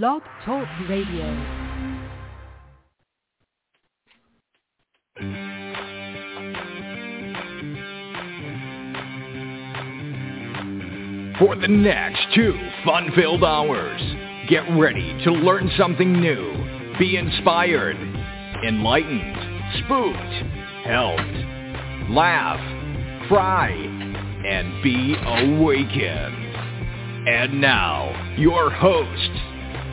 Blog Talk Radio. For the next two fun-filled hours, get ready to learn something new, be inspired, enlightened, spooked, helped, laugh, cry, and be awakened. And now, your host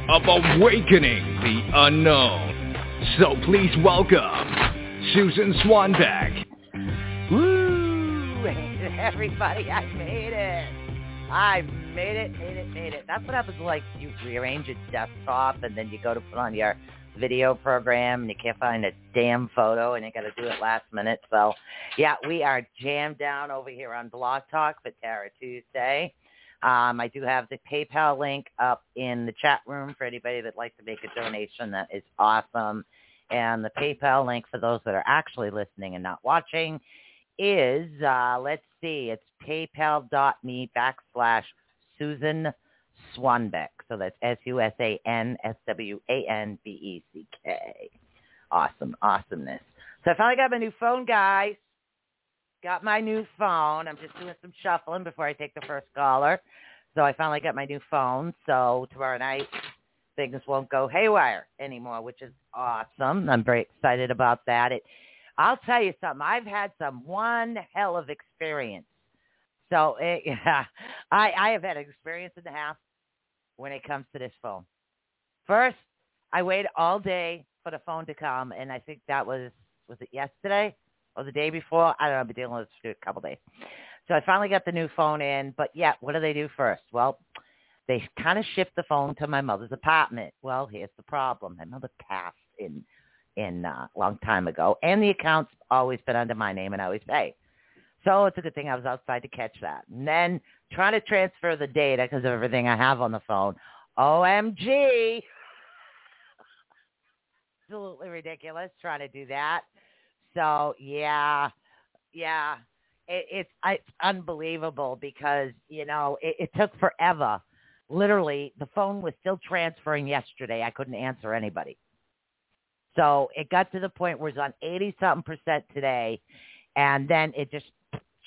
of Awakening the Unknown. So please welcome Susan Swanbeck. Woo! Everybody, I made it. I made it, made it, made it. That's what happens like you rearrange your desktop and then you go to put on your video program and you can't find a damn photo and you got to do it last minute. So, yeah, we are jammed down over here on Blog Talk for Tarot Tuesday. Um, I do have the PayPal link up in the chat room for anybody that'd like to make a donation. That is awesome. And the PayPal link for those that are actually listening and not watching is, uh, let's see, it's paypal.me backslash Susan Swanbeck. So that's S-U-S-A-N-S-W-A-N-B-E-C-K. Awesome, awesomeness. So I finally got my new phone, guys. Got my new phone. I'm just doing some shuffling before I take the first caller. So I finally got my new phone. So tomorrow night, things won't go haywire anymore, which is awesome. I'm very excited about that. It, I'll tell you something. I've had some one hell of experience. So it, yeah, I, I have had experience in the half when it comes to this phone. First, I waited all day for the phone to come, and I think that was was it yesterday or the day before? I don't know. I've been dealing with this for a couple days. So I finally got the new phone in, but yeah, what do they do first? Well, they kind of shipped the phone to my mother's apartment. Well, here's the problem. My mother passed in in uh, a long time ago, and the account's always been under my name, and I always pay. So it's a good thing I was outside to catch that. And then trying to transfer the data because of everything I have on the phone. OMG. Absolutely ridiculous trying to do that. So yeah, yeah, it, it's it's unbelievable because you know it, it took forever. Literally, the phone was still transferring yesterday. I couldn't answer anybody. So it got to the point where it's on 80 something percent today. And then it just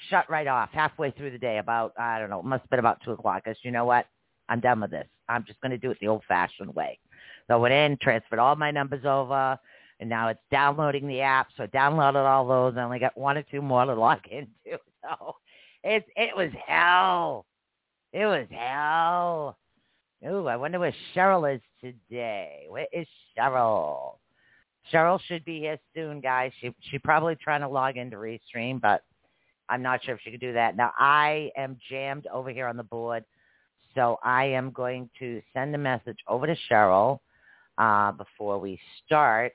shut right off halfway through the day about, I don't know, it must have been about 2 o'clock. Said, you know what? I'm done with this. I'm just going to do it the old-fashioned way. So I went in, transferred all my numbers over, and now it's downloading the app. So I downloaded all those. I only got one or two more to log into. So it's, it was hell. It was hell. Ooh, I wonder where Cheryl is today. Where is Cheryl? Cheryl should be here soon, guys. She probably trying to log into Restream, but I'm not sure if she could do that. Now I am jammed over here on the board, so I am going to send a message over to Cheryl uh, before we start.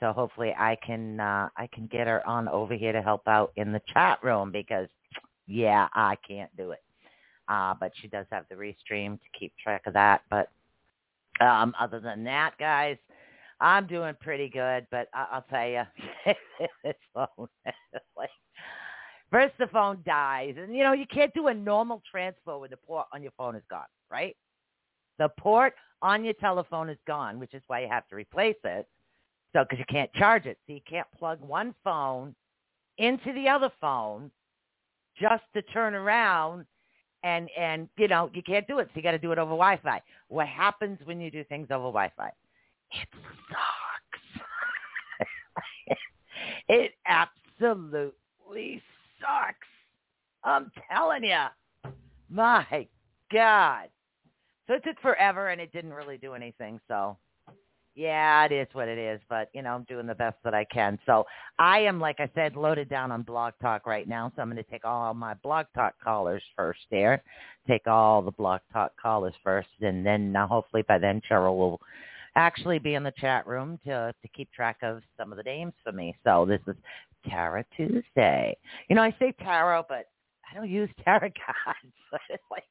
So hopefully I can uh, I can get her on over here to help out in the chat room because yeah I can't do it. Uh, but she does have the restream to keep track of that. But um, other than that, guys, I'm doing pretty good, but I- I'll tell you, this phone, like, first the phone dies, and you know you can't do a normal transfer when the port on your phone is gone, right? The port on your telephone is gone, which is why you have to replace it. So because you can't charge it, so you can't plug one phone into the other phone just to turn around and and you know you can't do it, so you got to do it over Wi-Fi. What happens when you do things over Wi-Fi? It sucks. it absolutely sucks. I'm telling you. My God. So it took forever and it didn't really do anything. So yeah, it is what it is. But, you know, I'm doing the best that I can. So I am, like I said, loaded down on Blog Talk right now. So I'm going to take all my Blog Talk callers first there. Take all the Blog Talk callers first. And then uh, hopefully by then Cheryl will actually be in the chat room to to keep track of some of the names for me. So this is Tarot Tuesday. You know, I say tarot, but I don't use tarot cards. like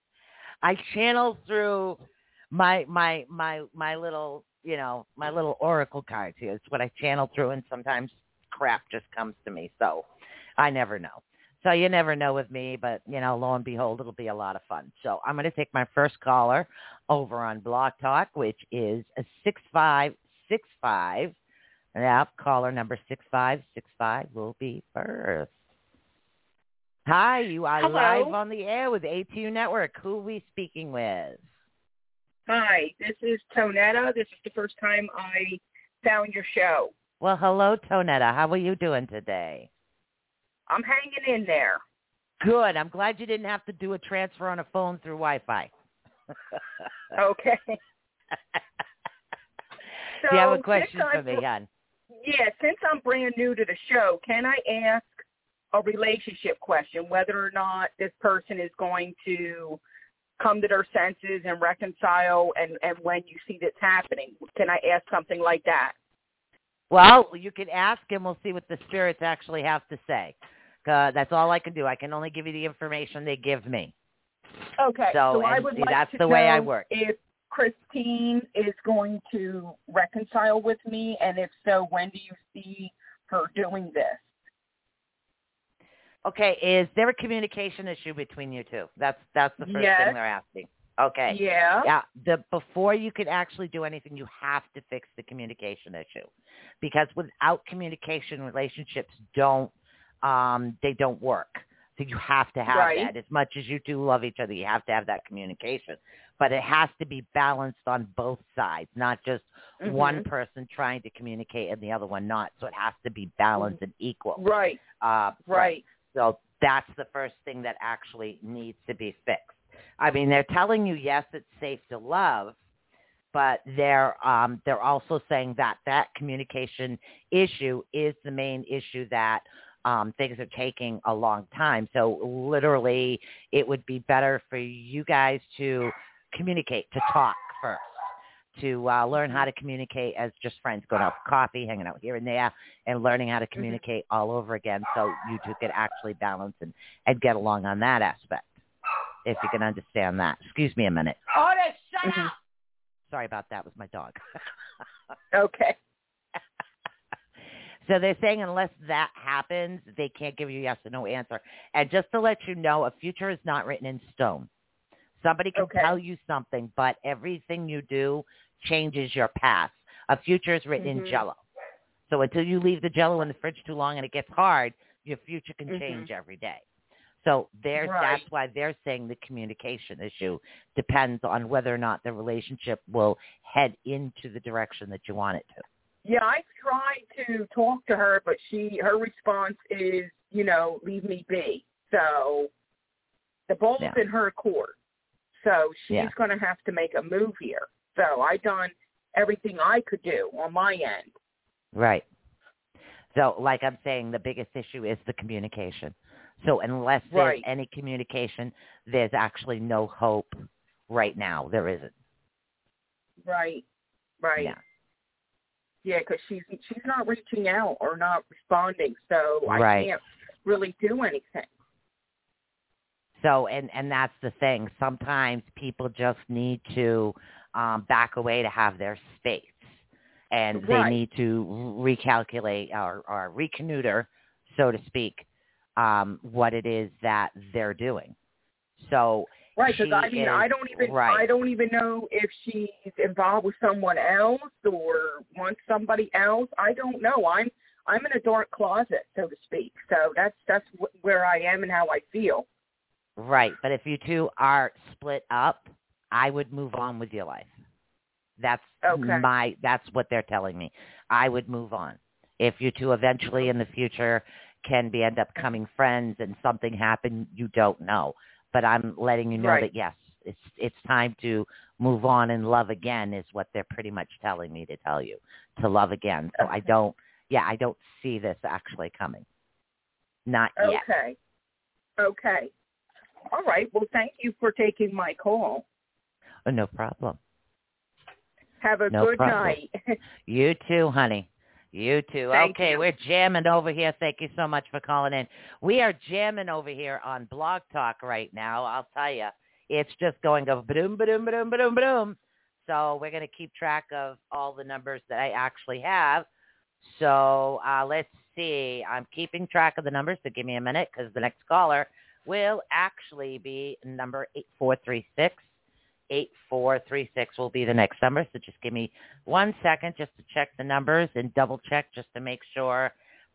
I channel through my my my my little you know my little oracle cards here. It's what I channel through, and sometimes crap just comes to me. So I never know. So you never know with me, but you know, lo and behold, it'll be a lot of fun. So I'm going to take my first caller over on Blog Talk, which is a six five six five. Yep, caller number six five six five will be first. Hi, you are Hello. live on the air with ATU Network. Who are we speaking with? Hi, this is Tonetta. This is the first time I found your show. Well, hello, Tonetta. How are you doing today? I'm hanging in there. Good. I'm glad you didn't have to do a transfer on a phone through Wi-Fi. Okay. Do you have a question for I'm me, hon? Yeah, since I'm brand new to the show, can I ask a relationship question, whether or not this person is going to come to their senses and reconcile and, and when you see this happening? Can I ask something like that? Well, you can ask and we'll see what the spirits actually have to say. Uh, that's all I can do. I can only give you the information they give me. Okay. So, I would see, like that's the way I work. If Christine is going to reconcile with me, and if so, when do you see her doing this? Okay, is there a communication issue between you two? That's that's the first Yes. thing they're asking. Okay. Yeah. Yeah, the before you can actually do anything, you have to fix the communication issue, because without communication, relationships don't um, they don't work. So you have to have Right. that. As much as you do love each other, you have to have that communication. But it has to be balanced on both sides, not just one Mhm. person trying to communicate and the other one not. So it has to be balanced and equal. Right. Uh, Right. So that's the first thing that actually needs to be fixed. I mean, they're telling you yes, it's safe to love, but they're um, they're also saying that that communication issue is the main issue that um, things are taking a long time. So literally, it would be better for you guys to communicate, to talk first, to uh, learn how to communicate as just friends, going out for coffee, hanging out here and there, and learning how to communicate all over again so you two can actually balance and, and get along on that aspect, if you can understand that. Excuse me a minute. Otis, shut Mhm. up! Sorry about that. Was my dog. Okay. so they're saying unless that happens, they can't give you a yes or no answer. And just to let you know, a future is not written in stone. Somebody can Okay. tell you something, but everything you do changes your past. A future is written in Mhm. jello. So until you leave the jello in the fridge too long and it gets hard, your future can Mhm. change every day. So there's Right. that's why they're saying the communication issue depends on whether or not the relationship will head into the direction that you want it to. Yeah, I've tried to talk to her, but she her response is, you know, leave me be. So the ball's Yeah. in her court. So she's Yeah. going to have to make a move here. So I've done everything I could do on my end. Right. So, like I'm saying, the biggest issue is the communication. So, unless there's Right. any communication, there's actually no hope right now. There isn't. Right. Right. Yeah. Yeah, because she's she's not reaching out or not responding, so I Right. can't really do anything. So, and and that's the thing. Sometimes people just need to um, back away to have their space, and they need to recalculate or, or reconnoiter, so to speak, um, what it is that they're doing. So, Right, because I mean, is- I don't even right. I don't even know if she's involved with someone else or wants somebody else. I don't know. I'm I'm in a dark closet, so to speak. So that's that's wh- where I am and how I feel. Right, but if you two are split up, I would move on with your life. That's Okay. my that's what they're telling me. I would move on. If you two eventually in the future can be end up coming friends and something happened, you don't know. But I'm letting you know Right. that yes, it's it's time to move on and love again is what they're pretty much telling me to tell you. To love again. So I don't yeah, I don't see this actually coming. Not yet. Okay. Okay. All right. Well, thank you for taking my call. Oh, no problem. Have a No good problem. night. You too, honey. You too. Thank okay, you. we're jamming over here. Thank you so much for calling in. We are jamming over here on Blog Talk right now. I'll tell you, it's just going of boom, boom, boom, boom, boom. So we're going to keep track of all the numbers that I actually have. So uh, let's see. I'm keeping track of the numbers, so give me a minute because the next caller will actually be number 8436. 8436 will be the next number. So just give me one second just to check the numbers and double check just to make sure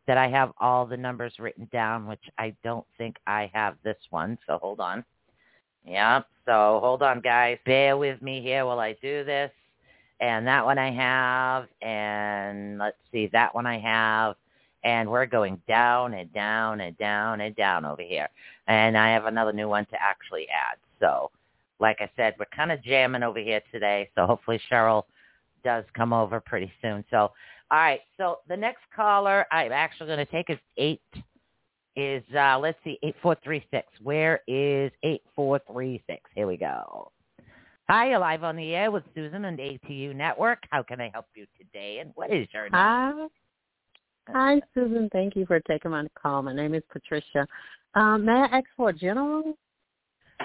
that I have all the numbers written down, which I don't think I have this one. So hold on. Yeah. So hold on, guys. Bear with me here while I do this. And that one I have. And let's see, that one I have. And we're going down and down and down and down over here. And I have another new one to actually add. So like I said, we're kind of jamming over here today. So hopefully Cheryl does come over pretty soon. So, all right. So the next caller I'm actually going to take is eight is, uh, let's see, 8436. Where is 8436? Here we go. Hi, you're live on the air with Susan and ATU Network. How can I help you today? And what is your name? Hi. Hi, Susan. Thank you for taking my call. My name is Patricia. Um, may I ask for a general?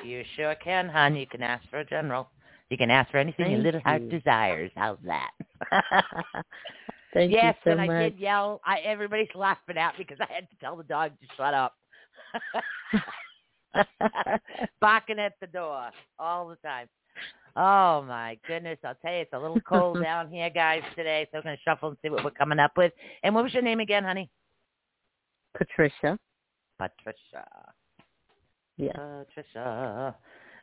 You sure can, hon. You can ask for a general. You can ask for anything Thank your little heart desires. How's that? Thank yes, you so and much. I did yell. I, everybody's laughing at because I had to tell the dog to shut up. Barking at the door all the time. Oh my goodness! I'll tell you, it's a little cold down here, guys, today. So we're gonna shuffle and see what we're coming up with. And what was your name again, honey? Patricia. Patricia. Yes. Patricia.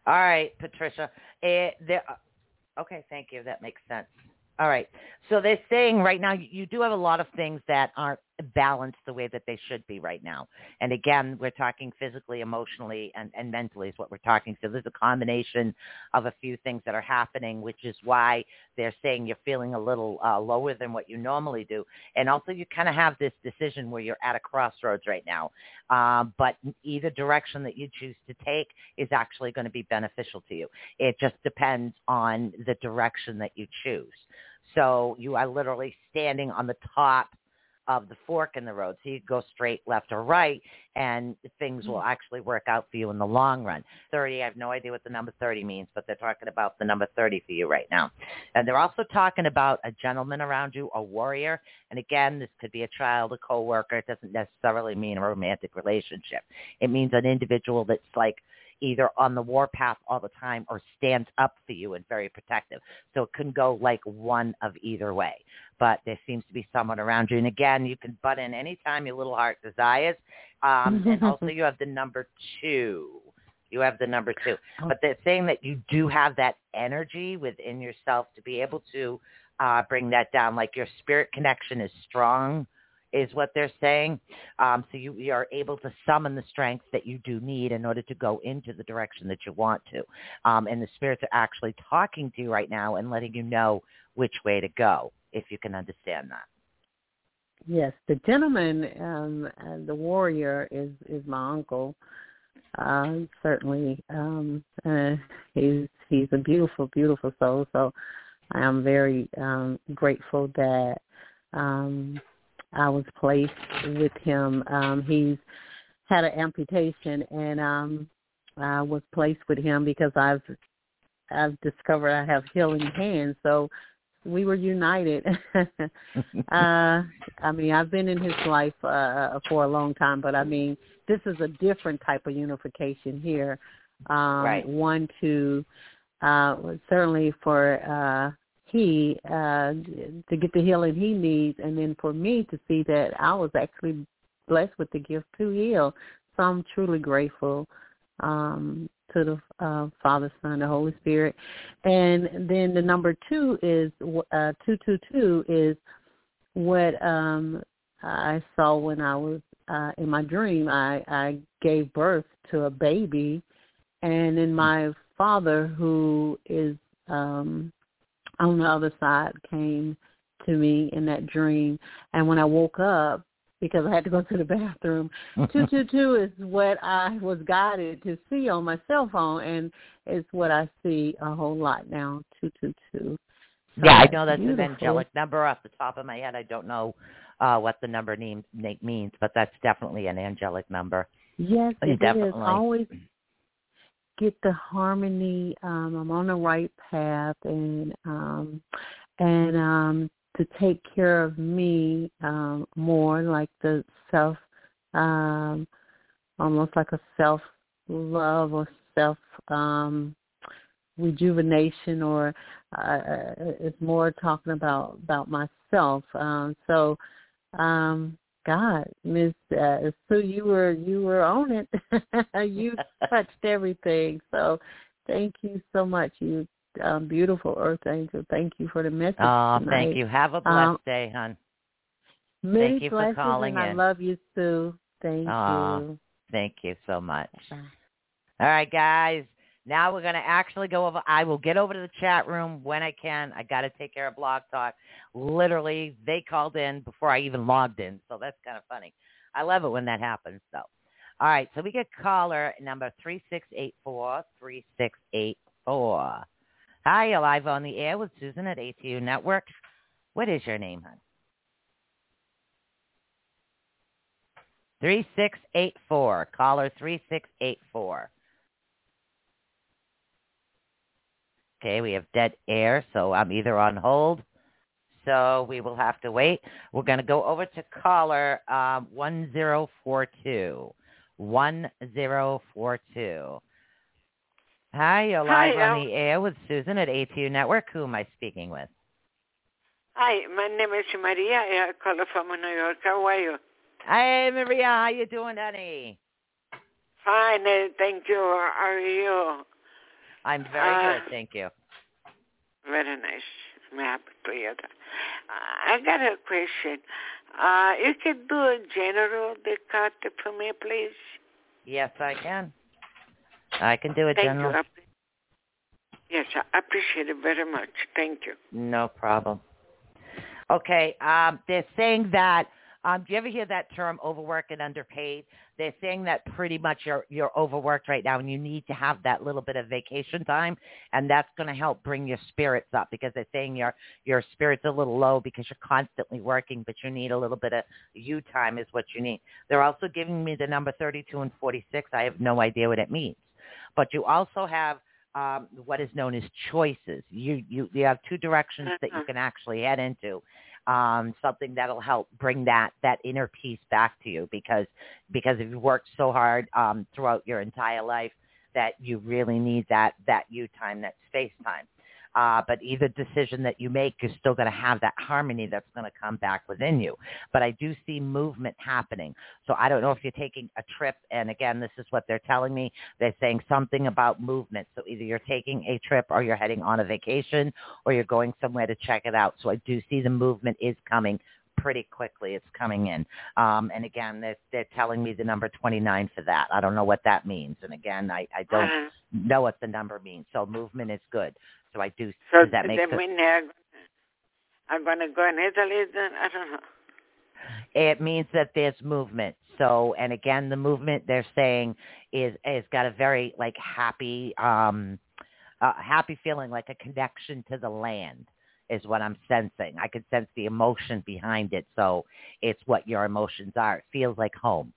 All right, Patricia. Eh, there, okay, thank you. That makes sense. All right. So they're saying right now you do have a lot of things that aren't balanced the way that they should be right now. And again, we're talking physically, emotionally, and, and mentally is what we're talking. So there's a combination of a few things that are happening, which is why they're saying you're feeling a little uh, lower than what you normally do. And also you kind of have this decision where you're at a crossroads right now. Um, but either direction that you choose to take is actually going to be beneficial to you. It just depends on the direction that you choose. So you are literally standing on the top of the fork in the road. So you go straight left or right and things will mm-hmm. actually work out for you in the long run. 30, I have no idea what the number 30 means, but they're talking about the number 30 for you right now. And they're also talking about a gentleman around you, a warrior. And again, this could be a child, a coworker. It doesn't necessarily mean a romantic relationship. It means an individual that's like either on the warpath all the time or stands up for you and very protective. So it can go like one of either way. But there seems to be someone around you. And again, you can butt in anytime your little heart desires. Um, and also you have the number two. You have the number two. But they're saying that you do have that energy within yourself to be able to uh, bring that down. Like your spirit connection is strong is what they're saying. Um, so you, you are able to summon the strength that you do need in order to go into the direction that you want to. Um, and the spirits are actually talking to you right now and letting you know which way to go, if you can understand that. Yes, the gentleman, um, and the warrior is is my uncle. Uh, certainly, um, uh, he's he's a beautiful, beautiful soul. So I am very um, grateful that um, I was placed with him. Um, he's had an amputation, and um, I was placed with him because I've I've discovered I have healing hands. So we were united. uh, I mean, I've been in his life uh, for a long time, but I mean, this is a different type of unification here. Um, Right. One to uh, certainly for uh, he uh, to get the healing he needs, and then for me to see that I was actually blessed with the gift to heal. So I'm truly grateful um, to the uh, Father, Son, the Holy Spirit. And then the number two is uh, two two two is what um, I saw when I was uh, in my dream. I I gave birth to a baby, and then my father, who is um, on the other side, came to me in that dream. And when I woke up, because I had to go to the bathroom, two two two is what I was guided to see on my cell phone, and it's what I see a whole lot now. Two two two. So yeah, I know that's beautiful. an angelic number off the top of my head. I don't know uh, what the number name, means, but that's definitely an angelic number. Yes, it is. definitely- I always get the harmony. Um, I'm on the right path, and um, and um, to take care of me um, more, like the self, um, almost like a self love or self um, rejuvenation, or uh, uh, it's more talking about about myself. Um, so, um, God, Miss uh, Sue, you were you were on it. you touched everything. So, thank you so much. You um, beautiful Earth Angel. Thank you for the message. Oh, tonight. thank you. Have a blessed um, day, hon. Many thank you blessings, for calling and in. I love you, Sue. Thank oh, you. Thank you so much. Bye. All right, guys. Now we're going to actually go over. I will get over to the chat room when I can. I got to take care of Blog Talk. Literally, they called in before I even logged in, so that's kind of funny. I love it when that happens, though. All right, so we get caller number 3684, 3684. Hi, you're live on the air with Susan at ATU Network. What is your name, hon? 3684. Caller 3684. Okay, we have dead air, so I'm either on hold, so we will have to wait. We're going to go over to caller um, 1042. 1042. Hi, you're live Hi, on the air with Susan at ATU Network. Who am I speaking with? Hi, my name is Maria. I call from New York. How are you? Hi, Maria. How you doing, honey? Fine, uh, thank you. How are you? I'm very Uh, good, thank you. Very nice. I'm happy to hear that. Uh, I got a question. Uh, you can do a general card for me, please? Yes, I can. I can do a Thank general. you. Yes, I appreciate it very much. Thank you. No problem. Okay, um, they're saying that. Um, do you ever hear that term, overworked and underpaid? They're saying that pretty much you're you're overworked right now, and you need to have that little bit of vacation time, and that's going to help bring your spirits up because they're saying your your spirits a little low because you're constantly working, but you need a little bit of you time is what you need. They're also giving me the number 32 and 46. I have no idea what it means, but you also have um, what is known as choices. You you you have two directions that you Uh-huh. can actually head into. Um, something that'll help bring that that inner peace back to you because because you've worked so hard um, throughout your entire life that you really need that that you time, that space time. Uh, but either decision that you make, you're still going to have that harmony that's going to come back within you. But I do see movement happening. So I don't know if you're taking a trip. And again, this is what they're telling me. They're saying something about movement. So either you're taking a trip or you're heading on a vacation or you're going somewhere to check it out. So I do see the movement is coming pretty quickly. It's coming in. Um, and again, they're, they're telling me the number 29 for that. I don't know what that means. And again, I, I don't Uh-huh. know what the number means. So movement is good. So I do. So does that make sense? mean they're, I'm going to go in Italy then? I don't know. It means that there's movement. So, and again, the movement they're saying is is got a very like happy, um, uh, happy feeling, like a connection to the land is what I'm sensing. I could sense the emotion behind it. So it's what your emotions are. It feels like home,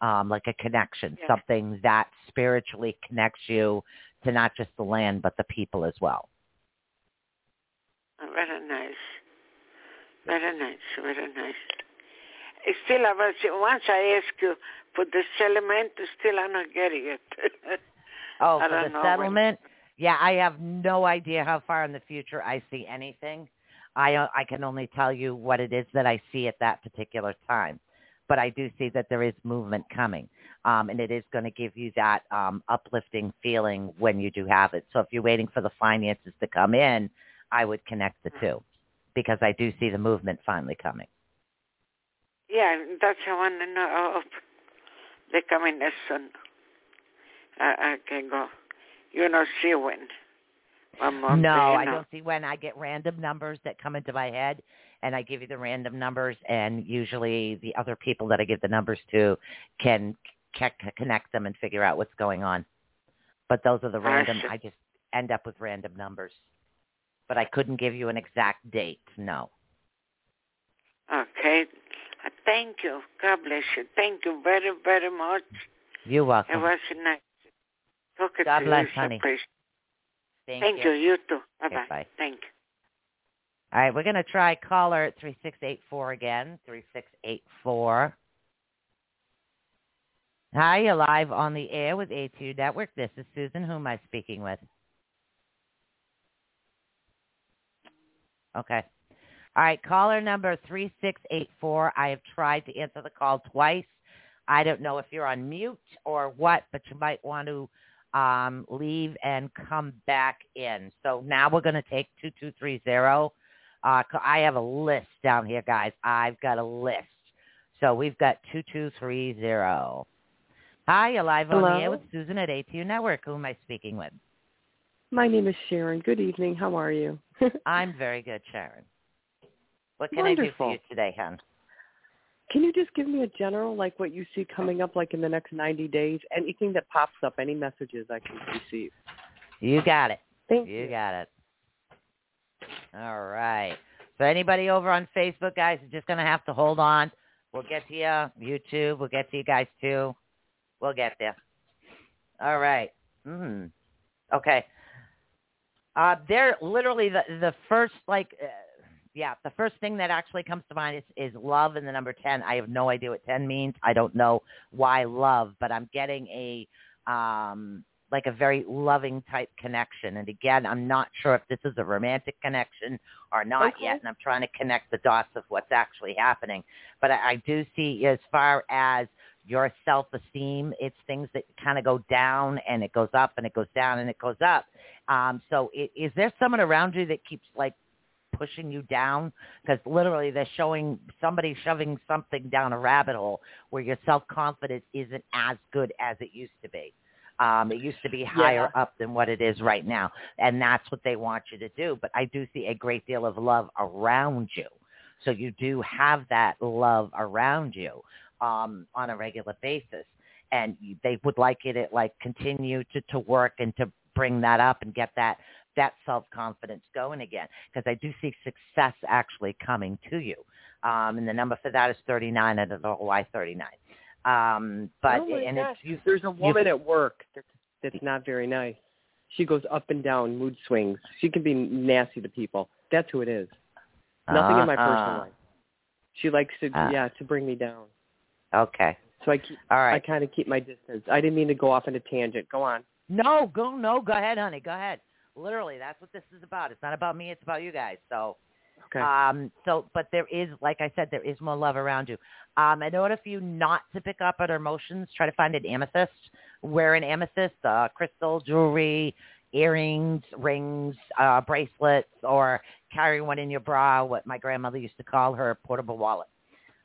um, like a connection, Yeah. something that spiritually connects you to not just the land but the people as well. Very nice. Very nice. Very nice. Still, I was, once I ask you for the settlement, still I'm not getting it. Oh, for the know settlement? Yeah, I have no idea how far in the future I see anything. I uh, I can only tell you what it is that I see at that particular time. But I do see that there is movement coming, um, and it is going to give you that um, uplifting feeling when you do have it. So if you're waiting for the finances to come in, I would connect the mm-hmm. two because I do see the movement finally coming. yeah, that's how I want to know. if They come in as soon. I, I can go. You know, see when. One month, No, I know. don't see when I get random numbers that come into my head and I give you the random numbers and usually the other people that I give the numbers to can c- connect them and figure out what's going on. But those are the random, see. I just end up with random numbers. But I couldn't give you an exact date, no. Okay. Uh, Thank you. God bless you. Thank you very, very much. You're welcome. It was nice talking God to bless, you. honey. appreciate- Thank, Thank you. You too. Bye Okay, bye. bye. Thank you. All right, we're going to try caller 3684 again, 3684. Hi, you're live on the air with ATU Network. This is Susan. Who am I speaking with? Okay. All right, caller number 3684. I have tried to answer the call twice. I don't know if you're on mute or what, but you might want to um, leave and come back in. So now we're going to take 2230. Uh, I have a list down here, guys. I've got a list. So we've got 2230. Hi, you're live Hello? on the air with Susan at ATU Network. Who am I speaking with? My name is Sharon. Good evening. How are you? I'm very good, Sharon. What can I do for you today, hon? Can you just give me a general, like what you see coming up, like in the next 90 days? Anything that pops up, any messages I can receive? You got it. Thank You you. got it. All right. So anybody over on Facebook, guys, is just going to have to hold on. We'll get to you. YouTube, we'll get to you guys too. We'll get there. All right. Mm. Okay. Uh, they're literally the the first like, uh, yeah, the first thing that actually comes to mind is is love and the number ten. I have no idea what ten means. I don't know why love, but I'm getting a um like a very loving type connection. And again, I'm not sure if this is a romantic connection or not Okay. yet, and I'm trying to connect the dots of what's actually happening. But I, I do see as far as your self-esteem, it's things that kind of go down and it goes up and it goes down and it goes up. Um, so i is there someone around you that keeps like pushing you down? Because literally they're showing somebody shoving something down a rabbit hole where your self-confidence isn't as good as it used to be. Um, it used to be higher up than what it is right now, and that's what they want you to do. But I do see a great deal of love around you, so you do have that love around you um, on a regular basis, and they would like it, to like continue to to work and to bring that up and get that that self confidence going again. Because I do see success actually coming to you, um, and the number for that is thirty nine. I don't know why thirty nine. Um, but oh my and gosh. it's you, There's a woman at work that's, that's not very nice. She goes up and down, mood swings. She can be nasty to people. That's who it is. Nothing in my personal Uh-uh. life. She likes to, Uh. yeah, to bring me down. Okay. So I keep, All I kind of keep my distance. I didn't mean to go off on a tangent. Go on. No, go no, go ahead, honey. Go ahead. Literally, that's what this is about. It's not about me, it's about you guys. So Okay. um so but there is like I said, there is more love around you. Um in order for you not to pick up on emotions, try to find an amethyst. Wear an amethyst, uh crystal, jewelry, earrings, rings, uh bracelets, or carry one in your bra, what my grandmother used to call her portable wallet.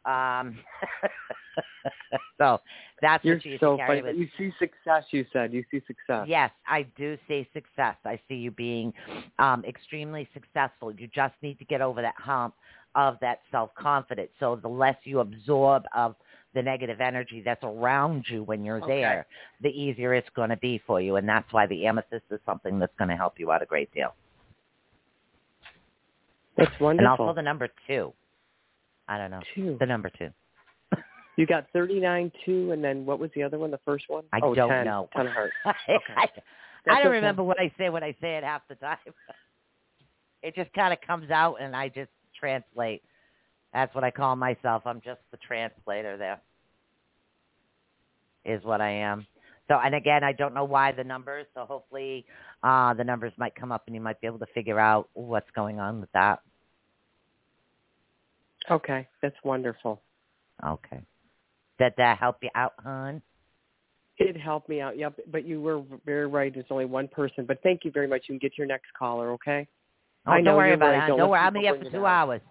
Um so that's You're what she used so to carry funny. with You see success, you said. You see success. Yes, I do see success. I see you being um, extremely successful. You just need to get over that hump of that self-confidence. So the less you absorb of the negative energy that's around you when you're Okay. there, the easier it's going to be for you. And that's why the amethyst is something that's going to help you out a great deal. That's And wonderful. also the number two. I don't know. Two. The number two. You got 39, 2, and then what was the other one, the first one? I oh, don't 10, know. 10 hearts. I, That's I don't okay. remember what I say when I say it half the time. it just kind of comes out and I just translate. That's what I call myself. I'm just the translator there. Is what I am. So, and again, I don't know why the numbers. So hopefully, uh, the numbers might come up and you might be able to figure out what's going on with that. Okay, that's wonderful. Okay. Did that help you out, hon? It helped me out, yep. But you were very right. There's only one person. But thank you very much. You can get to your next caller, okay? Oh, I don't know, worry about right. it. hon. Don't Don't worry. I'll be here for two hours,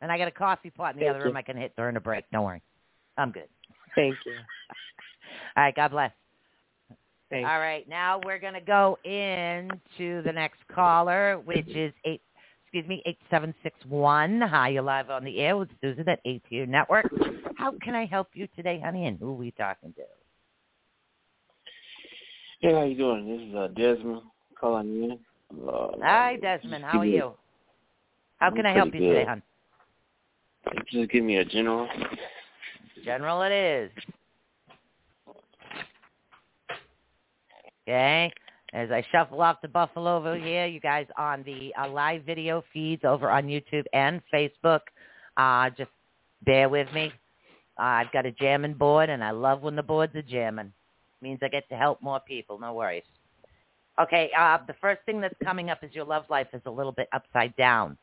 and I got a coffee pot in the Thank other you. room. I can hit during the break. Don't worry. I'm good. Thank you. All right. God bless. Thanks. All right. Now we're gonna go into the next caller, which is eight. Excuse me, eight seven six one. Hi, you're live on the air with Susan at ATU Network. How can I help you today, honey? And who are we talking to? Hey, how you doing? This is uh, Desmond calling in. Uh, Hi, Desmond. How are me- you? How I'm can I help you pretty today, hon? Just give me a general. General, it is. Okay. As I shuffle off to Buffalo over here, you guys on the uh, live video feeds over on YouTube and Facebook, uh, just bear with me. Uh, I've got a jamming board, and I love when the boards are jamming. means I get to help more people. No worries. Okay, uh, the first thing that's coming up is your love life is a little bit upside down.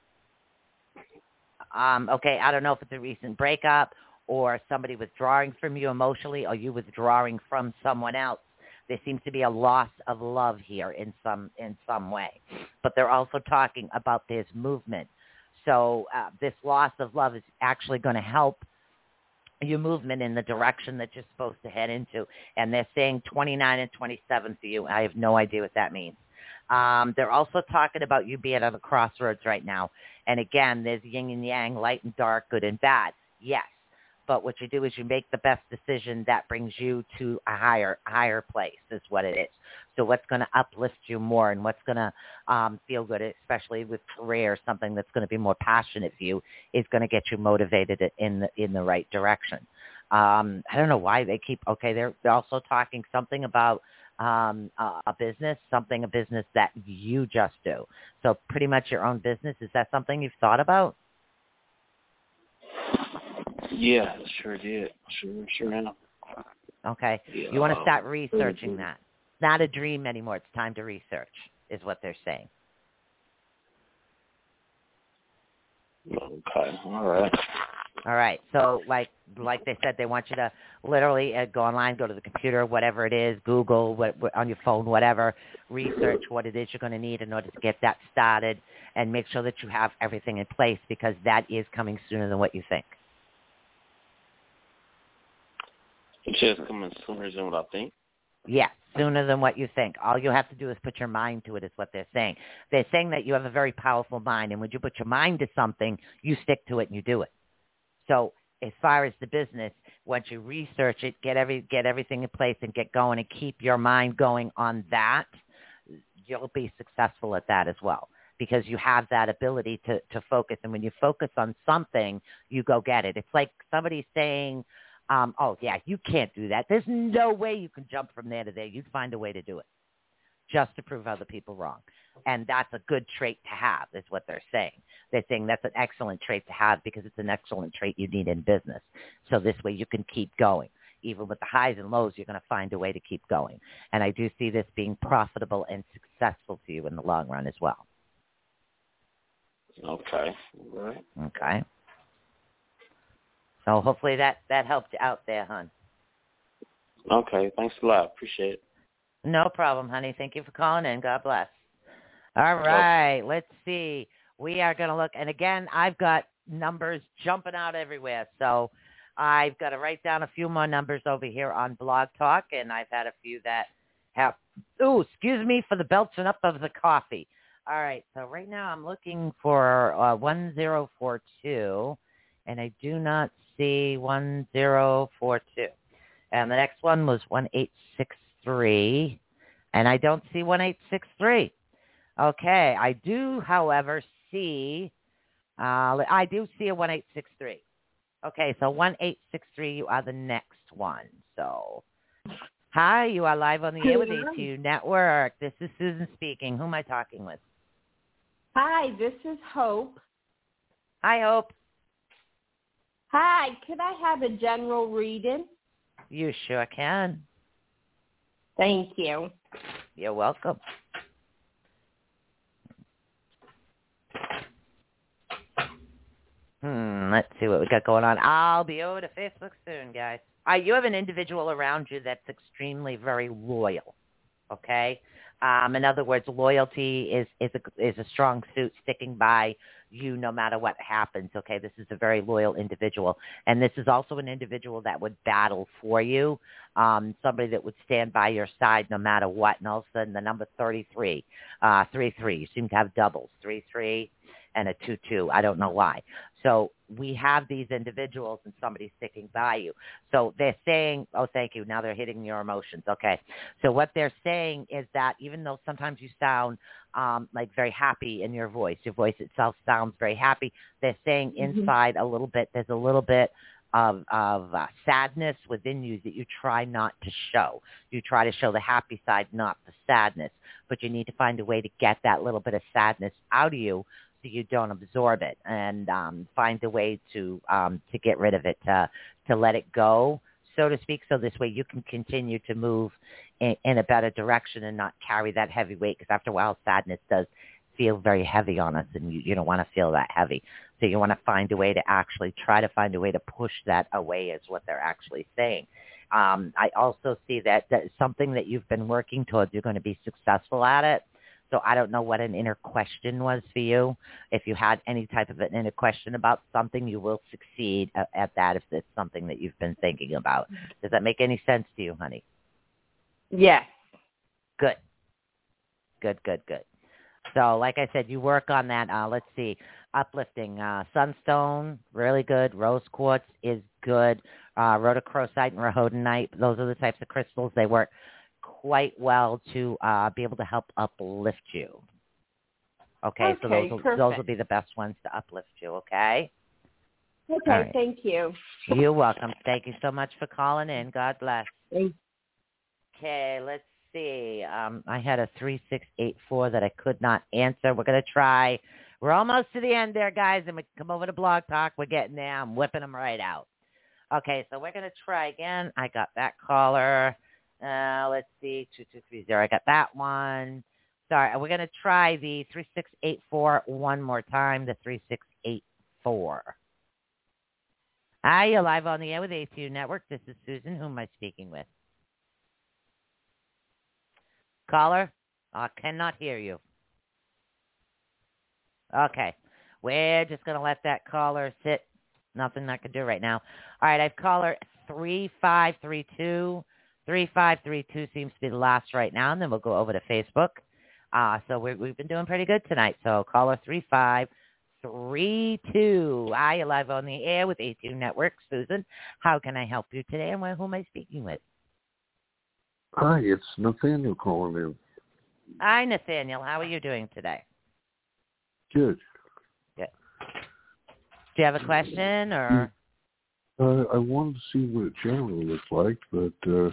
Um, okay, I don't know if it's a recent breakup or somebody withdrawing from you emotionally or you withdrawing from someone else there seems to be a loss of love here in some in some way. But they're also talking about this movement. So uh, this loss of love is actually going to help your movement in the direction that you're supposed to head into. And they're saying 29 and 27 for you. I have no idea what that means. Um, they're also talking about you being at a crossroads right now. And again there's yin and yang light and dark good and bad. Yes but what you do is you make the best decision that brings you to a higher higher place is what it is. So what's going to uplift you more and what's going to um, feel good, especially with career, something that's going to be more passionate for you, is going to get you motivated in the in the right direction. Um, I don't know why they keep okay. They're they're also talking something about um, a, a business, something a business that you just do. So pretty much your own business. Is that something you've thought about? Yeah, sure did. Sure, sure am. Okay. Yeah. You want to start researching that. It's not a dream anymore. It's time to research, is what they're saying. Okay. All right. All right. So, like like they said, they want you to literally uh, go online, go to the computer, whatever it is, Google, what, what, on your phone, whatever, research what it is you're going to need in order to get that started, and make sure that you have everything in place because that is coming sooner than what you think. Just coming sooner than what I think. Yes, sooner than what you think. All you have to do is put your mind to it is what they're saying. They're saying that you have a very powerful mind and when you put your mind to something, you stick to it and you do it. So as far as the business, once you research it, get every get everything in place and get going and keep your mind going on that, you'll be successful at that as well because you have that ability to to focus and when you focus on something, you go get it. It's like somebody saying um, oh yeah, you can't do that. There's no way you can jump from there to there. You'd find a way to do it just to prove other people wrong. And that's a good trait to have is what they're saying. They're saying that's an excellent trait to have because it's an excellent trait you need in business. So this way you can keep going. Even with the highs and lows, you're going to find a way to keep going. And I do see this being profitable and successful for you in the long run as well. Okay. All right. Okay. So hopefully that that helped out there, hon. Okay, thanks a lot. Appreciate it. No problem, honey. Thank you for calling in. God bless. All right, let's see. We are going to look, and again, I've got numbers jumping out everywhere. So I've got to write down a few more numbers over here on Blog Talk, and I've had a few that have. Oh, excuse me for the belching up of the coffee. All right, so right now I'm looking for uh, 1042, and I do not C1042. And the next one was 1863. And I don't see 1863. Okay. I do, however, see, uh, I do see a 1863. Okay. So 1863, you are the next one. So, hi, you are live on the air with ATU Network. This is Susan speaking. Who am I talking with? Hi, this is Hope. Hi, Hope. Hi, could I have a general reading? You sure can. Thank you. You're welcome. Hmm, let's see what we got going on. I'll be over to Facebook soon, guys. Uh, you have an individual around you that's extremely very loyal. Okay? Um, in other words, loyalty is is a, is a strong suit, sticking by you no matter what happens. Okay, this is a very loyal individual, and this is also an individual that would battle for you, um, somebody that would stand by your side no matter what. And all of a sudden, the number thirty-three, uh, three-three, you seem to have doubles, three-three, and a two-two. I don't know why. So we have these individuals and somebody's sticking by you. So they're saying, oh, thank you. Now they're hitting your emotions. Okay. So what they're saying is that even though sometimes you sound um, like very happy in your voice, your voice itself sounds very happy, they're saying mm-hmm. inside a little bit, there's a little bit of of uh, sadness within you that you try not to show. You try to show the happy side, not the sadness. But you need to find a way to get that little bit of sadness out of you so you don't absorb it, and um, find a way to um, to get rid of it, to to let it go, so to speak. So this way you can continue to move in, in a better direction and not carry that heavy weight. Because after a while, sadness does feel very heavy on us, and you, you don't want to feel that heavy. So you want to find a way to actually try to find a way to push that away is what they're actually saying. Um, I also see that, that something that you've been working towards, you're going to be successful at it. So I don't know what an inner question was for you. If you had any type of an inner question about something, you will succeed at, at that if it's something that you've been thinking about. Does that make any sense to you, honey? Yes. Good. Good, good, good. So like I said, you work on that. Uh, let's see uplifting. Uh, sunstone, really good. Rose quartz is good. Uh, rhodochrosite and rhodonite, those are the types of crystals. They work quite well to uh, be able to help uplift you. Okay, okay so those will, those will be the best ones to uplift you. Okay. Okay, right. thank you. You're welcome. Thank you so much for calling in. God bless. Thanks. Okay, let's see. Um, I had a three six eight four that I could not answer. We're gonna try we're almost to the end there, guys, and we come over to Blog Talk. We're getting there. I'm whipping them right out. Okay, so we're going to try again. I got that caller. Uh, let's see, 2230. I got that one. Sorry, we're going to try the 3684 one more time, the 3684. Hi, you're live on the air with ATU Network. This is Susan. Who am I speaking with? Caller? I cannot hear you. Okay. We're just going to let that caller sit. Nothing I can do right now. All right, I've caller 3532. 3532 seems to be the last right now, and then we'll go over to Facebook. Uh, so we have been doing pretty good tonight. So caller 3532. I you're live on the air with ATU Network. Susan, how can I help you today, and who am I speaking with? Hi, it's Nathaniel calling in. Hi, Nathaniel. How are you doing today? Good. Good. Do you have a question or? Uh, I wanted to see what it generally looks like, but uh,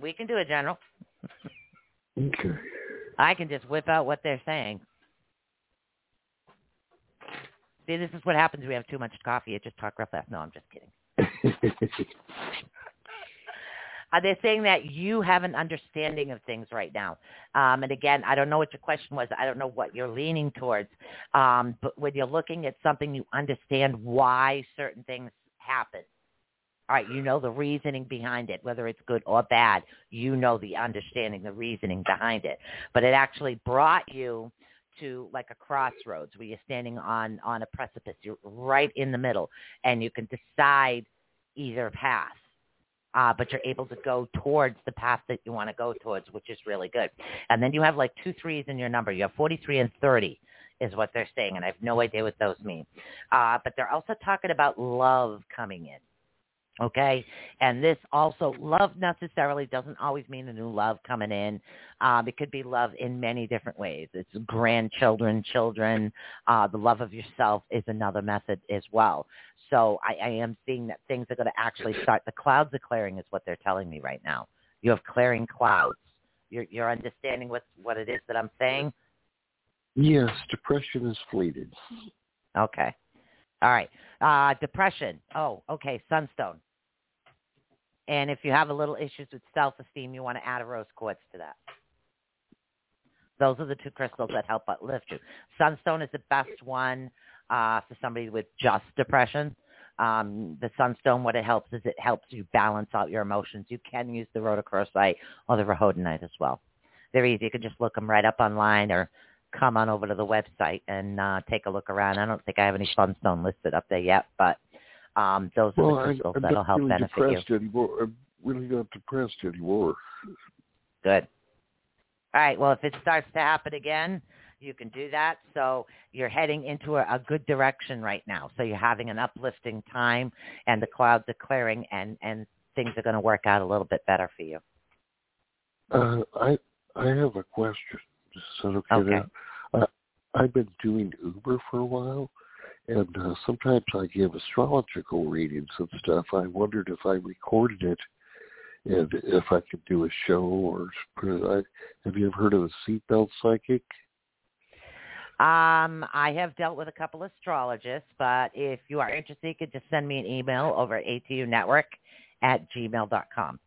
we can do it, general. okay. I can just whip out what they're saying. See, this is what happens when we have too much coffee. It just talk real fast. No, I'm just kidding. Are they saying that you have an understanding of things right now? Um, and again, I don't know what your question was. I don't know what you're leaning towards. Um, but when you're looking at something, you understand why certain things happen. All right, you know the reasoning behind it, whether it's good or bad. You know the understanding, the reasoning behind it. But it actually brought you to like a crossroads where you're standing on on a precipice. You're right in the middle, and you can decide either path uh, but you're able to go towards the path that you want to go towards, which is really good. And then you have like two threes in your number. You have 43 and 30 is what they're saying, and I have no idea what those mean. Uh, but they're also talking about love coming in. Okay, and this also love necessarily doesn't always mean a new love coming in. Um, it could be love in many different ways. It's grandchildren, children. Uh, the love of yourself is another method as well. So I, I am seeing that things are going to actually start. The clouds are clearing is what they're telling me right now. You have clearing clouds. You're, you're understanding what, what it is that I'm saying? Yes, depression is fleeted. Okay. All right. Uh, depression. Oh, okay. Sunstone. And if you have a little issues with self-esteem, you want to add a rose quartz to that. Those are the two crystals that help uplift you. Sunstone is the best one uh, for somebody with just depression. Um, the sunstone, what it helps is it helps you balance out your emotions. You can use the rhodochrosite or the rhodonite as well. They're easy. You can just look them right up online or come on over to the website and uh, take a look around. I don't think I have any sunstone listed up there yet, but um, those well, are the crystals I'm, that'll help really benefit depressed you. Anymore. I'm really not depressed anymore. Good. All right. Well, if it starts to happen again, you can do that. So you're heading into a, a good direction right now. So you're having an uplifting time, and the clouds are clearing, and and things are going to work out a little bit better for you. Uh, I I have a question. Is that okay? Okay. Uh, I've been doing Uber for a while, and uh, sometimes I give astrological readings and stuff. I wondered if I recorded it and if I could do a show or I, have you ever heard of the seatbelt psychic? Um, I have dealt with a couple astrologists, but if you are interested, you could just send me an email over at ATU Network at gmail.com.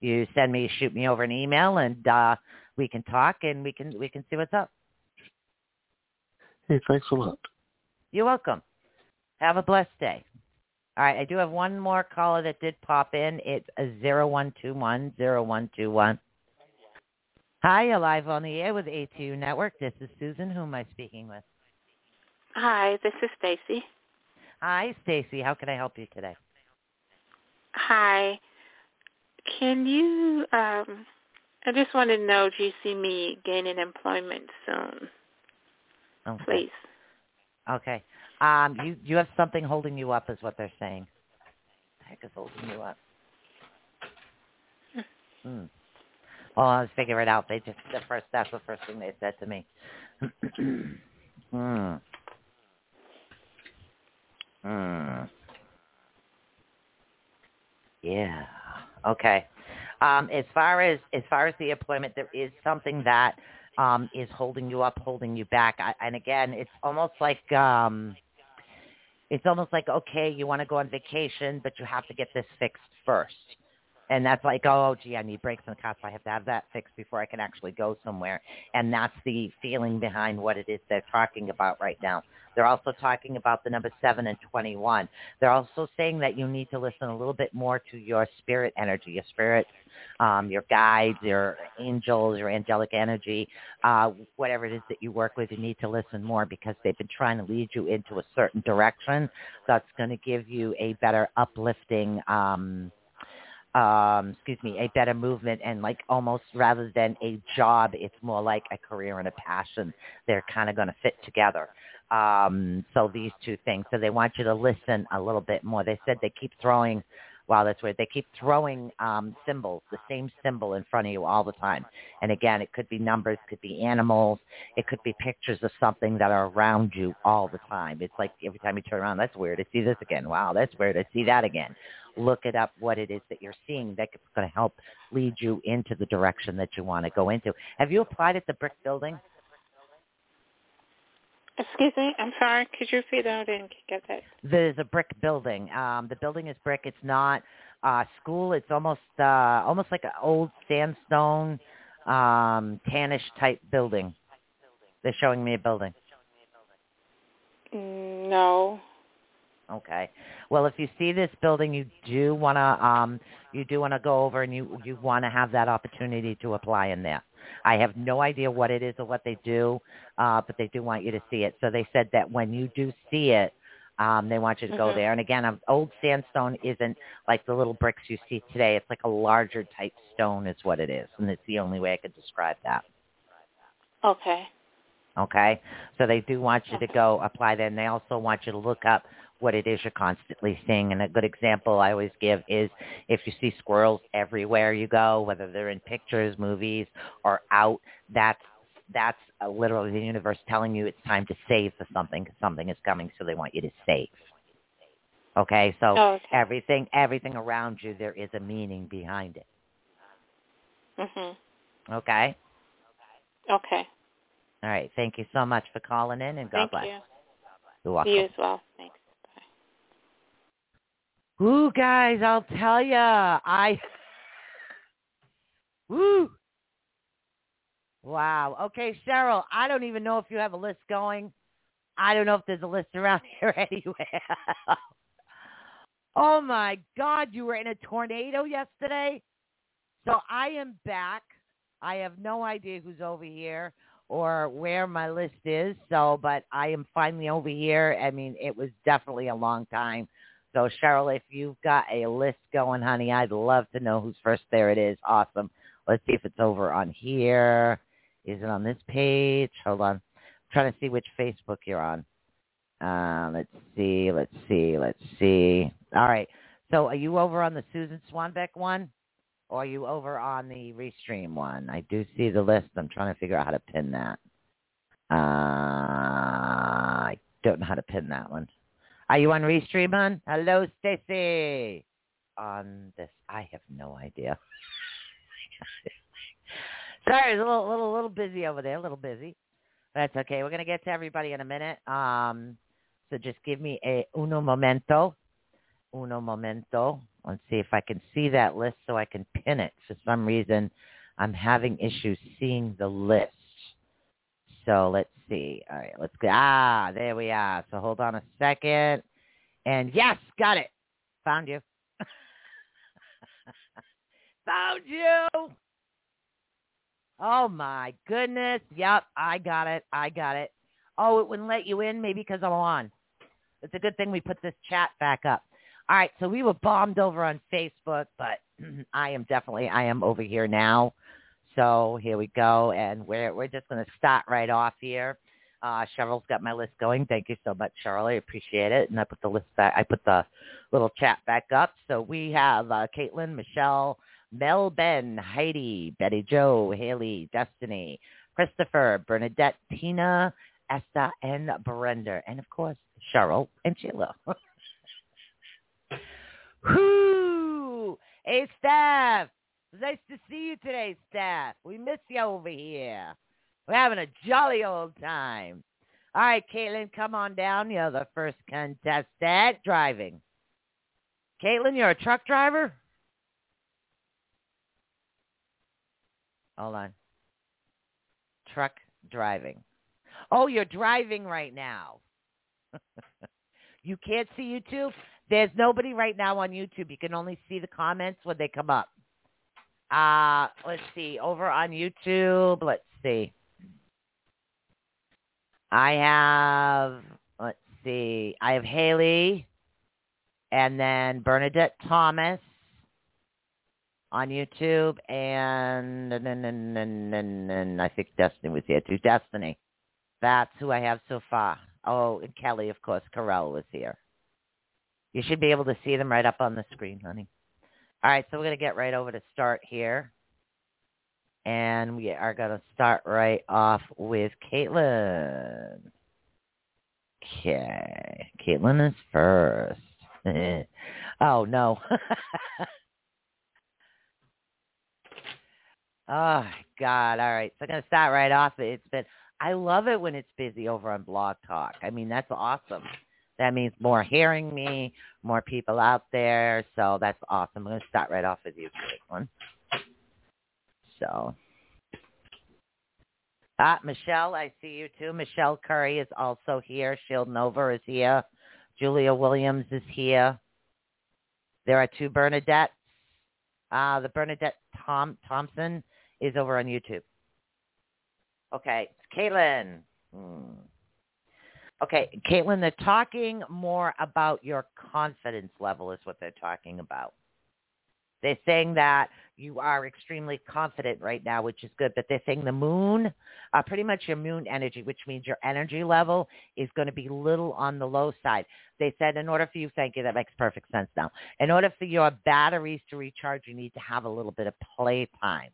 You send me, shoot me over an email, and uh, we can talk and we can we can see what's up. Hey, thanks a lot. You're welcome. Have a blessed day. All right, I do have one more caller that did pop in. It's a zero one two one zero one two one. Hi, you're live on the air with ATU Network. This is Susan. Who am I speaking with? Hi, this is Stacy. Hi, Stacy. How can I help you today? Hi. Can you um I just want to know do you see me gaining employment soon? Okay. Please. Okay. Um, you you have something holding you up, is what they're saying. The heck is holding you up? Hmm. Well, I'll figure it out. They just the first that's the first thing they said to me. hmm. Hmm. Yeah. Okay. Um, as far as as far as the employment, there is something that um, is holding you up, holding you back. I, and again, it's almost like um, it's almost like okay, you want to go on vacation, but you have to get this fixed first. And that's like, oh, gee, I need brakes and cups. I have to have that fixed before I can actually go somewhere. And that's the feeling behind what it is they're talking about right now. They're also talking about the number 7 and 21. They're also saying that you need to listen a little bit more to your spirit energy, your spirit, um, your guides, your angels, your angelic energy, uh, whatever it is that you work with, you need to listen more because they've been trying to lead you into a certain direction that's going to give you a better uplifting um, um excuse me a better movement and like almost rather than a job it's more like a career and a passion. They're kind of going to fit together. Um so these two things. So they want you to listen a little bit more. They said they keep throwing wow that's weird. They keep throwing um symbols the same symbol in front of you all the time. And again it could be numbers could be animals it could be pictures of something that are around you all the time. It's like every time you turn around that's weird i see this again. Wow that's weird i see that again look it up what it is that you're seeing that's going to help lead you into the direction that you want to go into. Have you applied at the brick building? Excuse me, I'm sorry. Could you repeat that? I didn't get that. There's a brick building. Um, the building is brick. It's not uh, school. It's almost uh, almost like an old sandstone, um, tannish type building. They're showing me a building. Mm, no. Okay. Well, if you see this building, you do want to um, you do want to go over and you you want to have that opportunity to apply in there. I have no idea what it is or what they do, uh, but they do want you to see it. So they said that when you do see it, um, they want you to go Mhm. there. And again, um, old sandstone isn't like the little bricks you see today. It's like a larger type stone is what it is, and it's the only way I could describe that. Okay. Okay, so they do want you to go apply there, and they also want you to look up what it is you're constantly seeing. And a good example I always give is if you see squirrels everywhere you go, whether they're in pictures, movies, or out, that's that's literally the universe telling you it's time to save for something because something is coming, so they want you to save. Okay, so Oh, okay. everything everything around you there is a meaning behind it. Mhm. Okay. Okay. All right. Thank you so much for calling in, and God Thank bless. you. You're welcome. You as well. Thanks. Ooh, guys, I'll tell ya, I. Woo. Wow. Okay, Cheryl, I don't even know if you have a list going. I don't know if there's a list around here anywhere. oh my God, you were in a tornado yesterday? So I am back. I have no idea who's over here or where my list is. So, but I am finally over here. I mean, it was definitely a long time. So, Cheryl, if you've got a list going, honey, I'd love to know who's first. There it is. Awesome. Let's see if it's over on here. Is it on this page? Hold on. I'm trying to see which Facebook you're on. Uh, let's see. Let's see. Let's see. All right. So, are you over on the Susan Swanbeck one? Or are you over on the Restream one? I do see the list. I'm trying to figure out how to pin that. Uh, I Don't know how to pin that one. Are you on Restream on? Hello, Stacy. On this, I have no idea. Sorry, it's a little, little, little busy over there. A little busy. That's okay. We're gonna get to everybody in a minute. Um, so just give me a uno momento. Uno momento. Let's see if I can see that list so I can pin it. For some reason, I'm having issues seeing the list. So let's see. All right, let's go. Ah, there we are. So hold on a second. And yes, got it. Found you. Found you. Oh my goodness. Yep, I got it. I got it. Oh, it wouldn't let you in maybe because I'm on. It's a good thing we put this chat back up. All right, so we were bombed over on Facebook, but I am definitely I am over here now. So here we go, and we're we're just going to start right off here. Uh, Cheryl's got my list going. Thank you so much, Cheryl. I appreciate it. And I put the list back. I put the little chat back up. So we have uh, Caitlin, Michelle, Mel, Ben, Heidi, Betty Joe, Haley, Destiny, Christopher, Bernadette, Tina, Esther, and Brenda, and of course Cheryl and Sheila. Whoo! Hey, Steph. Nice to see you today, staff. We miss you over here. We're having a jolly old time. All right, Caitlin, come on down. You're the first contestant driving. Caitlin, you're a truck driver? Hold on. Truck driving. Oh, you're driving right now. you can't see YouTube? There's nobody right now on YouTube. You can only see the comments when they come up. Uh, let's see. Over on YouTube, let's see. I have, let's see. I have Haley and then Bernadette Thomas on YouTube and, and, and, and, and, and I think Destiny was here too. Destiny. That's who I have so far. Oh, and Kelly, of course. Carell was here. You should be able to see them right up on the screen, honey. All right, so we're going to get right over to start here. And we are going to start right off with Caitlin. Okay. Caitlin is first. oh, no. oh, God. All right. So I'm going to start right off. It's been, I love it when it's busy over on Blog Talk. I mean, that's awesome. That means more hearing me, more people out there. So that's awesome. I'm going to start right off with you, Caitlin. So, ah, Michelle, I see you too. Michelle Curry is also here. Shield Nova is here. Julia Williams is here. There are two Bernadettes. Uh, the Bernadette Tom Thompson is over on YouTube. Okay, Caitlin. Hmm. Okay, Caitlin, they're talking more about your confidence level is what they're talking about. They're saying that you are extremely confident right now, which is good. But they're saying the moon, uh, pretty much your moon energy, which means your energy level is going to be little on the low side. They said in order for you, thank you, that makes perfect sense now. In order for your batteries to recharge, you need to have a little bit of playtime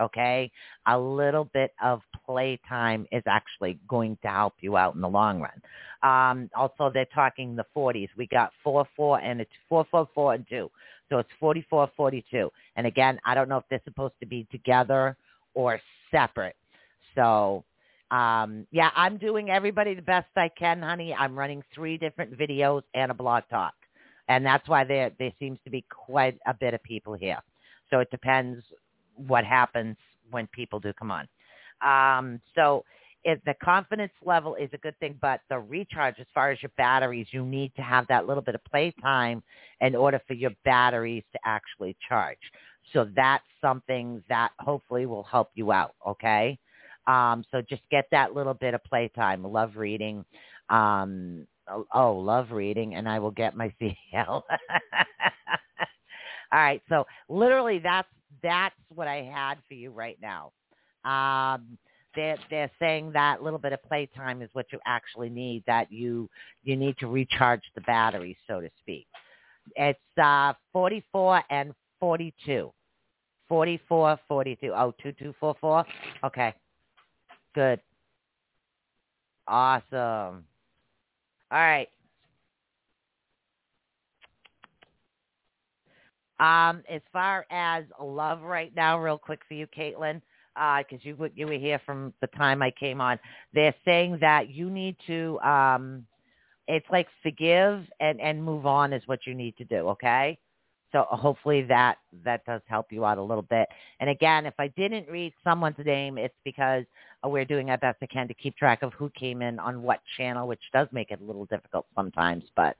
okay? A little bit of playtime is actually going to help you out in the long run. Um, also, they're talking the 40s. We got 4, 4, and it's 4, 4, 4, and 2. So it's 44, 42. And again, I don't know if they're supposed to be together or separate. So, um, yeah, I'm doing everybody the best I can, honey. I'm running three different videos and a blog talk. And that's why there there seems to be quite a bit of people here. So it depends what happens when people do come on. Um, so if the confidence level is a good thing, but the recharge as far as your batteries, you need to have that little bit of playtime in order for your batteries to actually charge. So that's something that hopefully will help you out. Okay. Um, so just get that little bit of playtime. Love reading. Um, oh, oh love reading, and I will get my CL. All right. So literally, that's that's what I had for you right now. Um, they're they're saying that little bit of playtime is what you actually need. That you you need to recharge the battery, so to speak. It's uh, 44 and 42. 44, 42. Oh, 2244? Okay. Good. Awesome. All right. Um, as far as love right now, real quick for you, Caitlin, because uh, you you were here from the time I came on. They're saying that you need to. Um, it's like forgive and and move on is what you need to do. Okay. So hopefully that that does help you out a little bit. And again, if I didn't read someone's name, it's because we're doing our best we can to keep track of who came in on what channel, which does make it a little difficult sometimes. But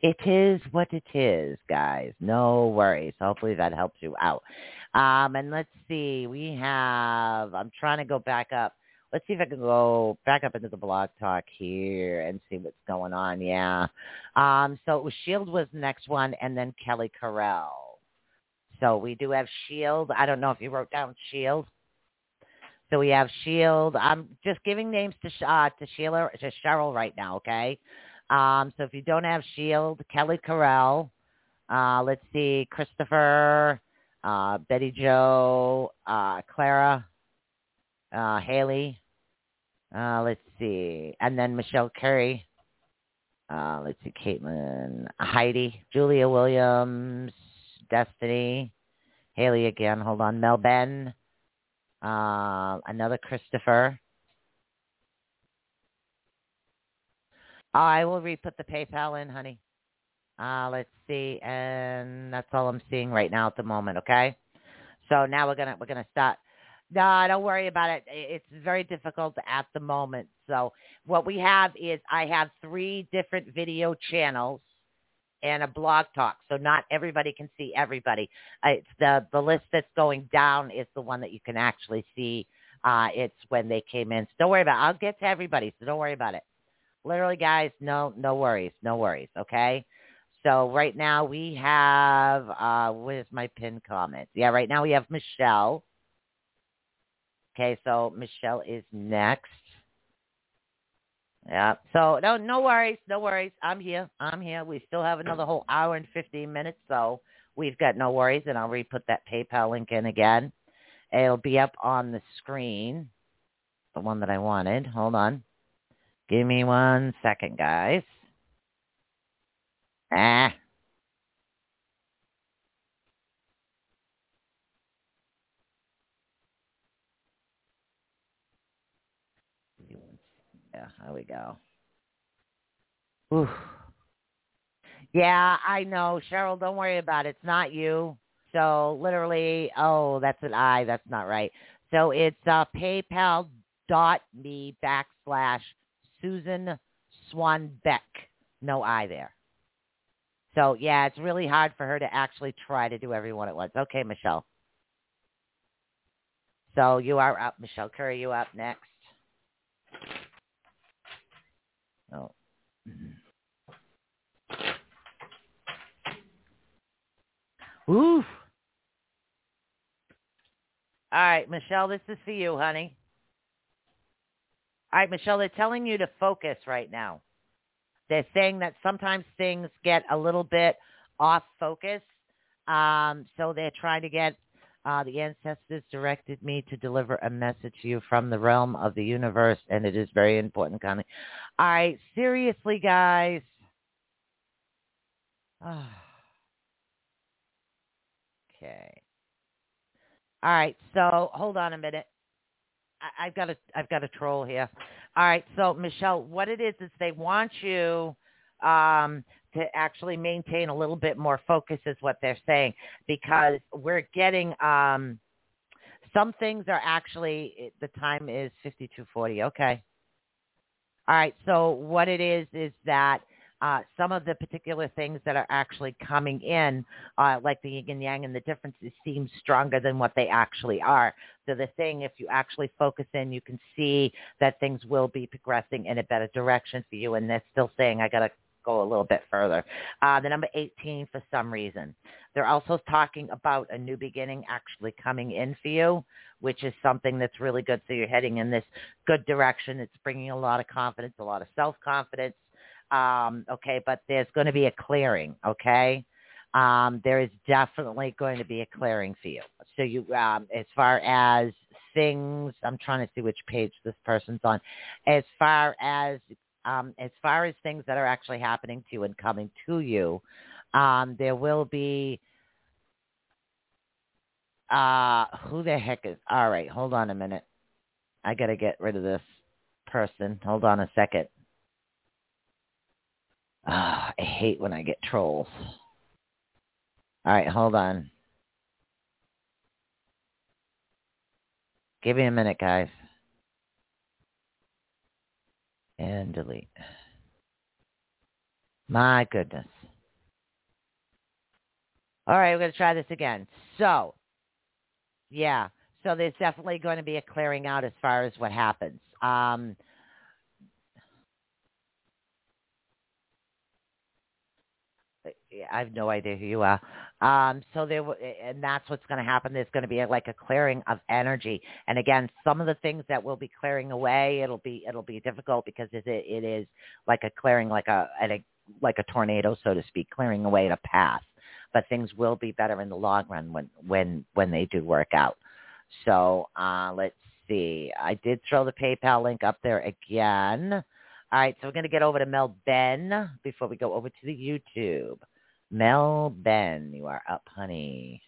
it is what it is, guys. No worries. Hopefully that helps you out. Um, and let's see. We have. I'm trying to go back up. Let's see if I can go back up into the blog talk here and see what's going on. Yeah. Um, so it was Shield was the next one, and then Kelly Carell. So we do have Shield. I don't know if you wrote down Shield. So we have Shield. I'm just giving names to uh, to Sheila to Cheryl right now. Okay. Um, so if you don't have Shield, Kelly Carell. Uh, let's see, Christopher, uh, Betty Joe, uh, Clara, uh, Haley. Uh, let's see, and then Michelle Curry. Uh, let's see, Caitlin, Heidi, Julia Williams, Destiny, Haley again. Hold on, Mel Ben, uh, another Christopher. I will re-put the PayPal in, honey. Uh, let's see, and that's all I'm seeing right now at the moment. Okay, so now we're gonna we're gonna start no, don't worry about it. It's very difficult at the moment. So what we have is I have three different video channels and a blog talk. So not everybody can see everybody. It's the the list that's going down is the one that you can actually see. Uh, it's when they came in. So don't worry about it. I'll get to everybody. So don't worry about it. Literally, guys, no no worries, no worries. Okay. So right now we have uh, where's my pin comment? Yeah, right now we have Michelle. Okay, so Michelle is next. Yeah. So no, no worries, no worries. I'm here. I'm here. We still have another whole hour and 15 minutes, so we've got no worries. And I'll re-put that PayPal link in again. It'll be up on the screen, the one that I wanted. Hold on. Give me one second, guys. Ah, Yeah, there we go. Ooh. Yeah, I know. Cheryl, don't worry about it. It's not you. So literally, oh, that's an I. That's not right. So it's uh, PayPal dot me backslash Susan Swanbeck. No I there. So yeah, it's really hard for her to actually try to do everyone at once. Okay, Michelle. So you are up, Michelle Curry. You up next. Oh. Oof. All right, Michelle, this is for you, honey. All right, Michelle, they're telling you to focus right now. They're saying that sometimes things get a little bit off focus. Um, so they're trying to get uh, the ancestors directed me to deliver a message to you from the realm of the universe, and it is very important, Connie. All right, seriously, guys. okay. All right, so hold on a minute. I, I've got a I've got a troll here. All right, so Michelle, what it is is they want you um, to actually maintain a little bit more focus is what they're saying because we're getting um, some things are actually the time is 5240 okay all right so what it is is that uh, some of the particular things that are actually coming in, uh, like the yin and yang and the differences seem stronger than what they actually are. So the thing, if you actually focus in, you can see that things will be progressing in a better direction for you. And they're still saying, I got to go a little bit further. Uh, the number 18 for some reason. They're also talking about a new beginning actually coming in for you, which is something that's really good. So you're heading in this good direction. It's bringing a lot of confidence, a lot of self-confidence. Um, okay, but there's going to be a clearing, okay? Um, there is definitely going to be a clearing for you. So you, um, as far as things, I'm trying to see which page this person's on. As far as um, as far as things that are actually happening to you and coming to you, um, there will be. Uh, who the heck is? All right, hold on a minute. I gotta get rid of this person. Hold on a second. Ah, I hate when I get trolls. All right, hold on. Give me a minute, guys. And delete. My goodness. All right, we're going to try this again. So, yeah. So there's definitely going to be a clearing out as far as what happens. Um, I have no idea who you are. Um, so there, and that's what's going to happen. There's going to be a, like a clearing of energy. And again, some of the things that will be clearing away, it'll be it'll be difficult because it it is like a clearing, like a, a like a tornado, so to speak, clearing away a path. But things will be better in the long run when when when they do work out. So uh, let's see. I did throw the PayPal link up there again. All right, so we're going to get over to Mel Ben before we go over to the YouTube. Mel Ben, you are up, honey.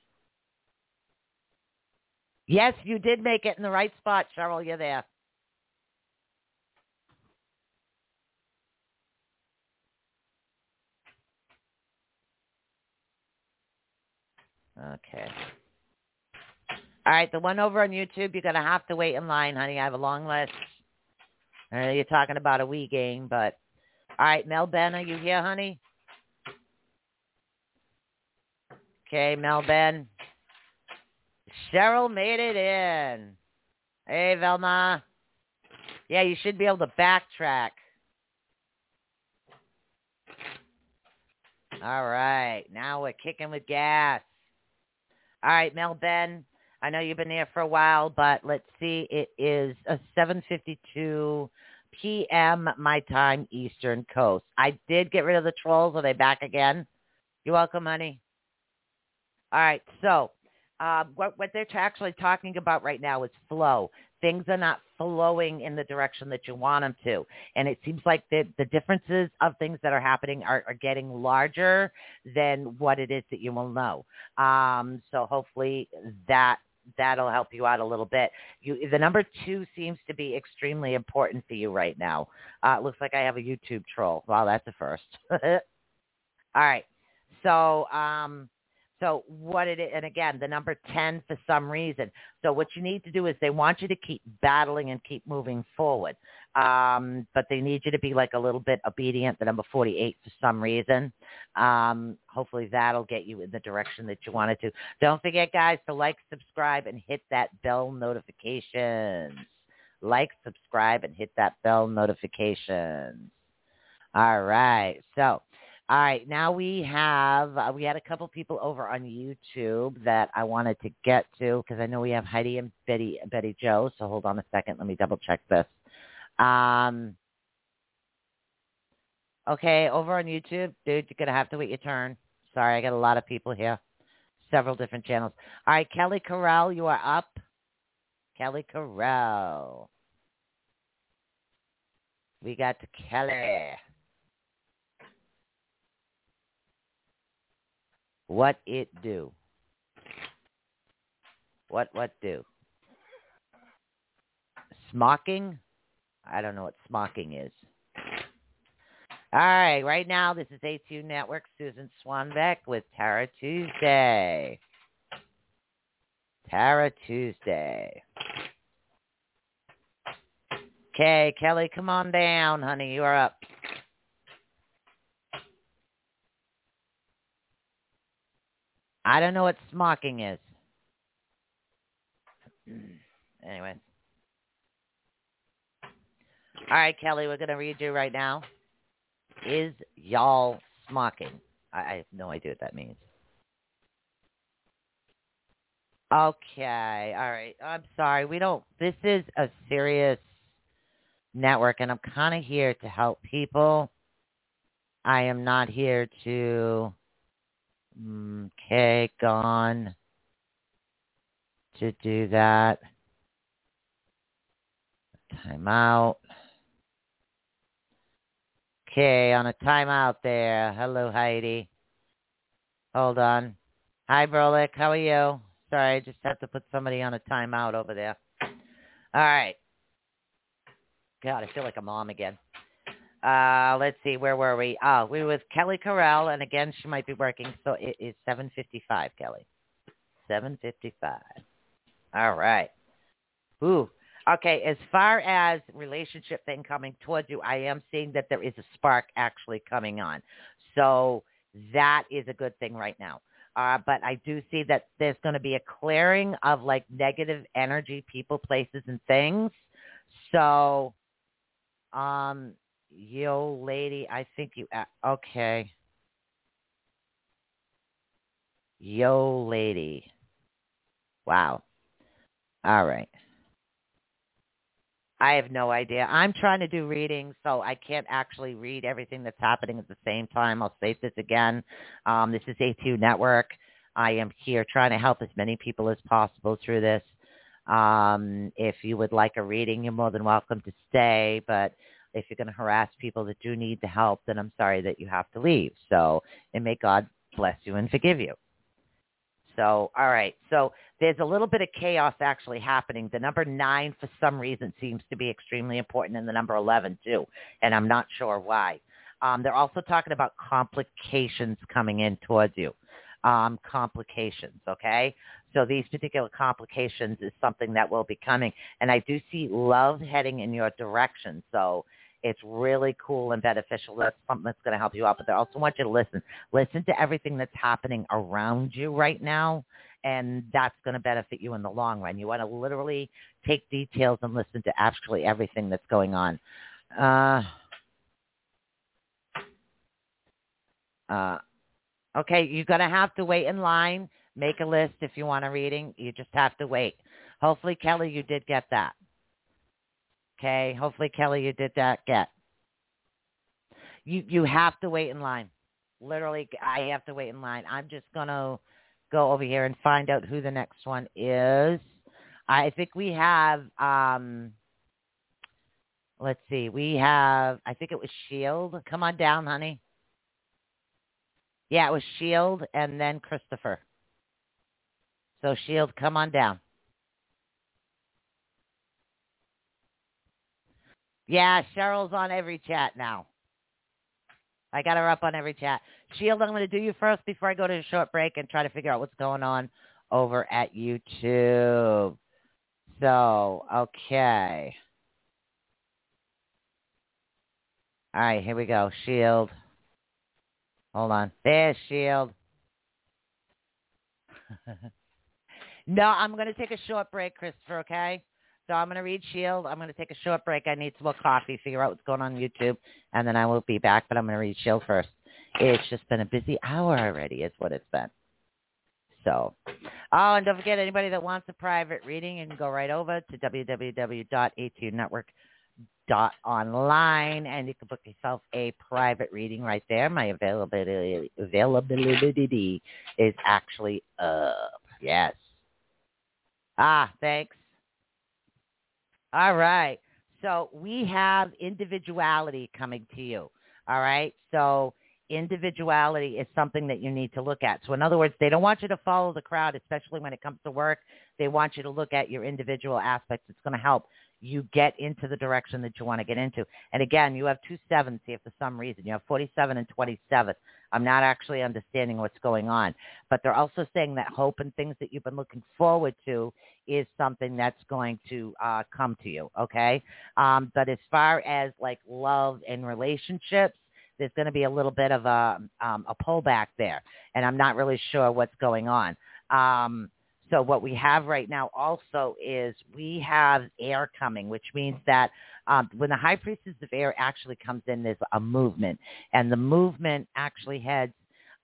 Yes, you did make it in the right spot, Cheryl. You're there. Okay. All right, the one over on YouTube, you're going to have to wait in line, honey. I have a long list. I know you're talking about a Wii game, but all right, Mel Ben, are you here, honey? Okay, Mel Ben. Cheryl made it in. Hey, Velma. Yeah, you should be able to backtrack. All right, now we're kicking with gas. All right, Mel Ben. I know you've been there for a while, but let's see. It is a 7:52 p.m. my time, Eastern Coast. I did get rid of the trolls. Are they back again? You're welcome, honey. All right, so uh, what, what they're actually talking about right now is flow. Things are not flowing in the direction that you want them to. And it seems like the, the differences of things that are happening are, are getting larger than what it is that you will know. Um, so hopefully that that'll help you out a little bit. You, the number two seems to be extremely important for you right now. Uh, it looks like I have a YouTube troll. Wow, that's a first. All right. So, um, so what it is, and again, the number 10 for some reason. So what you need to do is they want you to keep battling and keep moving forward. Um, but they need you to be like a little bit obedient, the number 48 for some reason. Um, hopefully that'll get you in the direction that you wanted to. Don't forget, guys, to like, subscribe, and hit that bell notifications. Like, subscribe, and hit that bell notifications. All right. So all right, now we have uh, we had a couple people over on YouTube that I wanted to get to because I know we have Heidi and Betty Betty Joe. So hold on a second, let me double check this. Um, okay, over on YouTube, dude, you're gonna have to wait your turn. Sorry, I got a lot of people here, several different channels. All right, Kelly Corral, you are up. Kelly Corral. We got Kelly. What it do? What what do? Smocking? I don't know what smocking is. All right, right now this is ATU Network, Susan Swanbeck with Tarot Tuesday. Tarot Tuesday. Okay, Kelly, come on down, honey. You are up. I don't know what smocking is. Anyways. All right, Kelly, we're going to read you right now. Is y'all smocking? I, I have no idea what that means. Okay, all right. I'm sorry. We don't, this is a serious network, and I'm kind of here to help people. I am not here to Okay, gone to do that. Time out. Okay, on a timeout there. Hello, Heidi. Hold on. Hi, Brolik. How are you? Sorry, I just have to put somebody on a timeout over there. All right. God, I feel like a mom again. Uh, let's see, where were we? Oh, we were with Kelly Carell, and again, she might be working, so it is 7.55, Kelly. 7.55. All right. Ooh. Okay, as far as relationship thing coming towards you, I am seeing that there is a spark actually coming on. So that is a good thing right now. Uh, but I do see that there's going to be a clearing of like negative energy, people, places, and things. So, um, yo, lady, I think you. Uh, okay. Yo, lady. Wow. All right. I have no idea. I'm trying to do readings, so I can't actually read everything that's happening at the same time. I'll state this again. Um, this is ATU Network. I am here trying to help as many people as possible through this. Um, if you would like a reading, you're more than welcome to stay. But if you're going to harass people that do need the help, then I'm sorry that you have to leave. So, and may God bless you and forgive you. So, all right. So there's a little bit of chaos actually happening. The number nine, for some reason, seems to be extremely important, and the number 11 too. And I'm not sure why. Um, they're also talking about complications coming in towards you. Um, complications, okay? So these particular complications is something that will be coming. And I do see love heading in your direction. So it's really cool and beneficial. That's something that's going to help you out. But I also want you to listen. Listen to everything that's happening around you right now, and that's going to benefit you in the long run. You want to literally take details and listen to actually everything that's going on. Uh, uh, okay, you're going to have to wait in line. Make a list if you want a reading. You just have to wait. Hopefully, Kelly, you did get that. Okay. Hopefully, Kelly, you did that get. You you have to wait in line. Literally, I have to wait in line. I'm just gonna go over here and find out who the next one is. I think we have. um Let's see. We have. I think it was Shield. Come on down, honey. Yeah, it was Shield and then Christopher. So Shield, come on down. Yeah, Cheryl's on every chat now. I got her up on every chat. Shield, I'm going to do you first before I go to a short break and try to figure out what's going on over at YouTube. So, okay. All right, here we go. Shield. Hold on. There's Shield. no, I'm going to take a short break, Christopher, okay? So I'm going to read Shield. I'm going to take a short break. I need some more coffee, figure out what's going on YouTube, and then I will be back. But I'm going to read Shield first. It's just been a busy hour already is what it's been. So, oh, and don't forget, anybody that wants a private reading, you can go right over to www.atunetwork.online, and you can book yourself a private reading right there. My availability availability is actually up. Yes. Ah, thanks. All right. So we have individuality coming to you. All right. So individuality is something that you need to look at. So in other words, they don't want you to follow the crowd, especially when it comes to work. They want you to look at your individual aspects. It's going to help you get into the direction that you want to get into. And again, you have two sevens here for some reason. You have 47 and 27. I'm not actually understanding what's going on. But they're also saying that hope and things that you've been looking forward to is something that's going to uh, come to you, okay? Um, but as far as like love and relationships, there's going to be a little bit of a, um, a pullback there. And I'm not really sure what's going on. Um, so what we have right now also is we have air coming, which means that um, when the high priestess of air actually comes in, there's a movement, and the movement actually heads.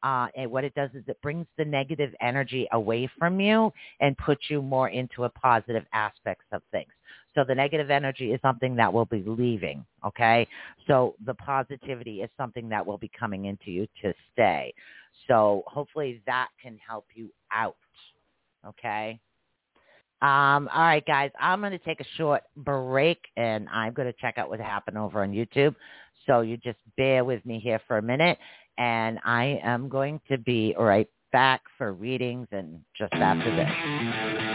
Uh, and what it does is it brings the negative energy away from you and puts you more into a positive aspects of things. So the negative energy is something that will be leaving, okay? So the positivity is something that will be coming into you to stay. So hopefully that can help you out Okay. Um, all right, guys, I'm going to take a short break, and I'm going to check out what happened over on YouTube. So you just bear with me here for a minute, and I am going to be right back for readings and just after this.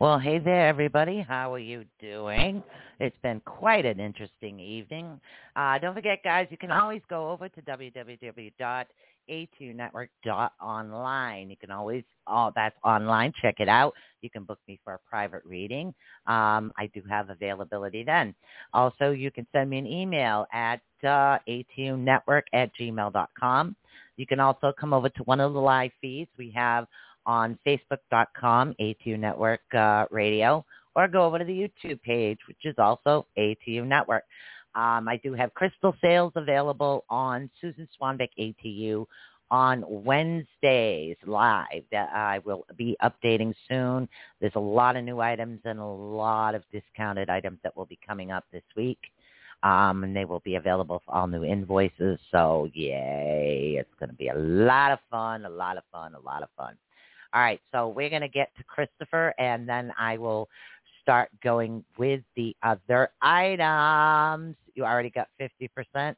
Well, hey there, everybody. How are you doing? It's been quite an interesting evening. Uh, don't forget, guys, you can always go over to www.atunetwork.online. You can always, oh, that's online. Check it out. You can book me for a private reading. Um, I do have availability then. Also, you can send me an email at uh, at gmail.com. You can also come over to one of the live feeds we have on facebook.com, ATU Network uh, Radio, or go over to the YouTube page, which is also ATU Network. Um, I do have crystal sales available on Susan Swanbeck ATU on Wednesdays live that I will be updating soon. There's a lot of new items and a lot of discounted items that will be coming up this week. Um, and they will be available for all new invoices. So yay, it's going to be a lot of fun, a lot of fun, a lot of fun. All right, so we're going to get to Christopher, and then I will start going with the other items. You already got 50%.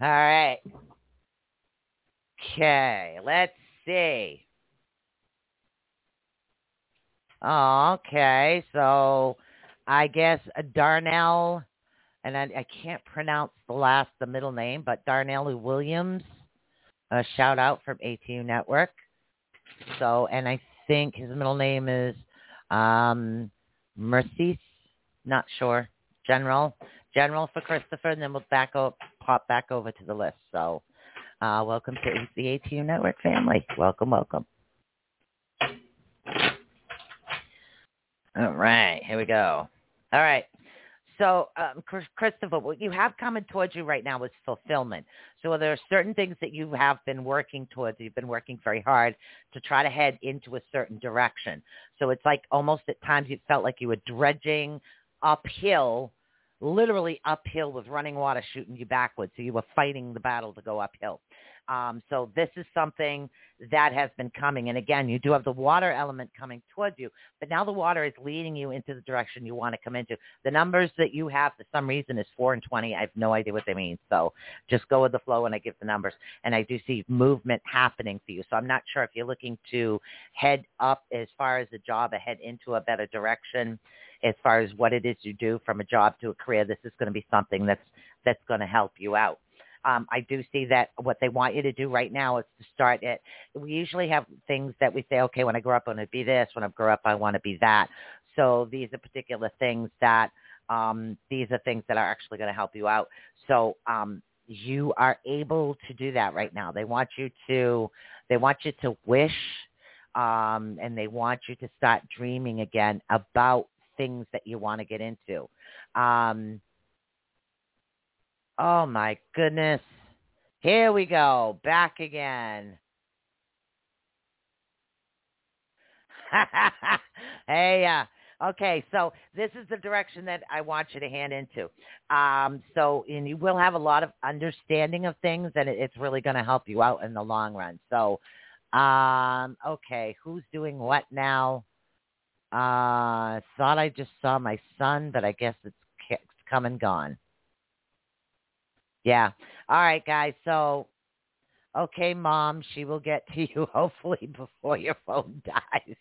All right. Okay, let's see. Okay, so I guess Darnell, and I, I can't pronounce the last, the middle name, but Darnell Williams a shout out from ATU Network. So, and I think his middle name is um, Mercedes. Not sure. General, General for Christopher, and then we'll back up, pop back over to the list. So, uh, welcome to the ATU Network family. Welcome, welcome. All right, here we go. All right. So, um, Christopher, what you have coming towards you right now is fulfillment. So there are certain things that you have been working towards. You've been working very hard to try to head into a certain direction. So it's like almost at times you felt like you were dredging uphill, literally uphill with running water shooting you backwards. So you were fighting the battle to go uphill. Um, so this is something that has been coming. And again, you do have the water element coming towards you, but now the water is leading you into the direction you want to come into. The numbers that you have for some reason is 4 and 20. I have no idea what they mean. So just go with the flow when I give the numbers. And I do see movement happening for you. So I'm not sure if you're looking to head up as far as a job, ahead into a better direction as far as what it is you do from a job to a career. This is going to be something that's that's going to help you out um, I do see that what they want you to do right now is to start it. We usually have things that we say, okay, when I grow up, I want to be this. When I grow up, I want to be that. So these are particular things that um, these are things that are actually going to help you out. So um, you are able to do that right now. They want you to they want you to wish um, and they want you to start dreaming again about things that you want to get into. Um, Oh my goodness. Here we go. Back again. hey, uh, okay, so this is the direction that I want you to hand into. Um, so, and you will have a lot of understanding of things, and it, it's really going to help you out in the long run. So, um, okay, who's doing what now? Uh, thought I just saw my son, but I guess it's, it's come and gone. Yeah. All right, guys. So, okay, mom, she will get to you hopefully before your phone dies.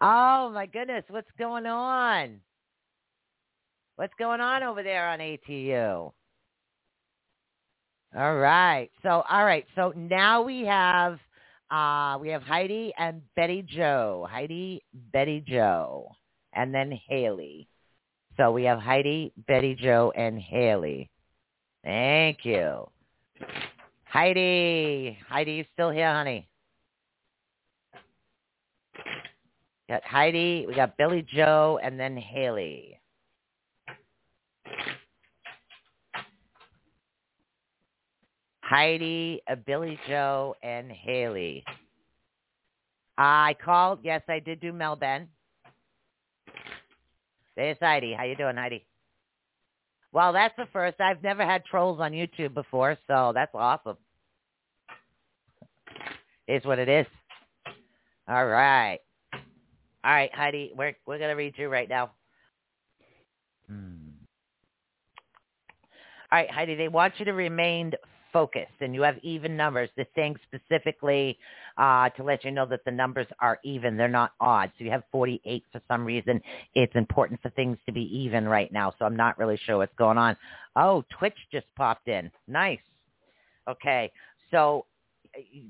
Oh my goodness, what's going on? What's going on over there on ATU? All right. So, all right. So now we have uh, we have Heidi and Betty Joe. Heidi, Betty Joe, and then Haley. So we have Heidi, Betty Joe, and Haley. Thank you. Heidi. Heidi, you still here, honey? Got Heidi, we got Billy Joe, and then Haley. Heidi, uh, Billy Joe, and Haley. I called. Yes, I did do Mel Ben. There's Heidi. How you doing, Heidi? Well, that's the first. I've never had trolls on YouTube before, so that's awesome. Is what it is. All right. All right, Heidi, we're we're gonna read you right now. Hmm. All right, Heidi, they want you to remain focused and you have even numbers, the thing specifically uh, to let you know that the numbers are even. They're not odd. So you have 48 for some reason. It's important for things to be even right now. So I'm not really sure what's going on. Oh, Twitch just popped in. Nice. Okay. So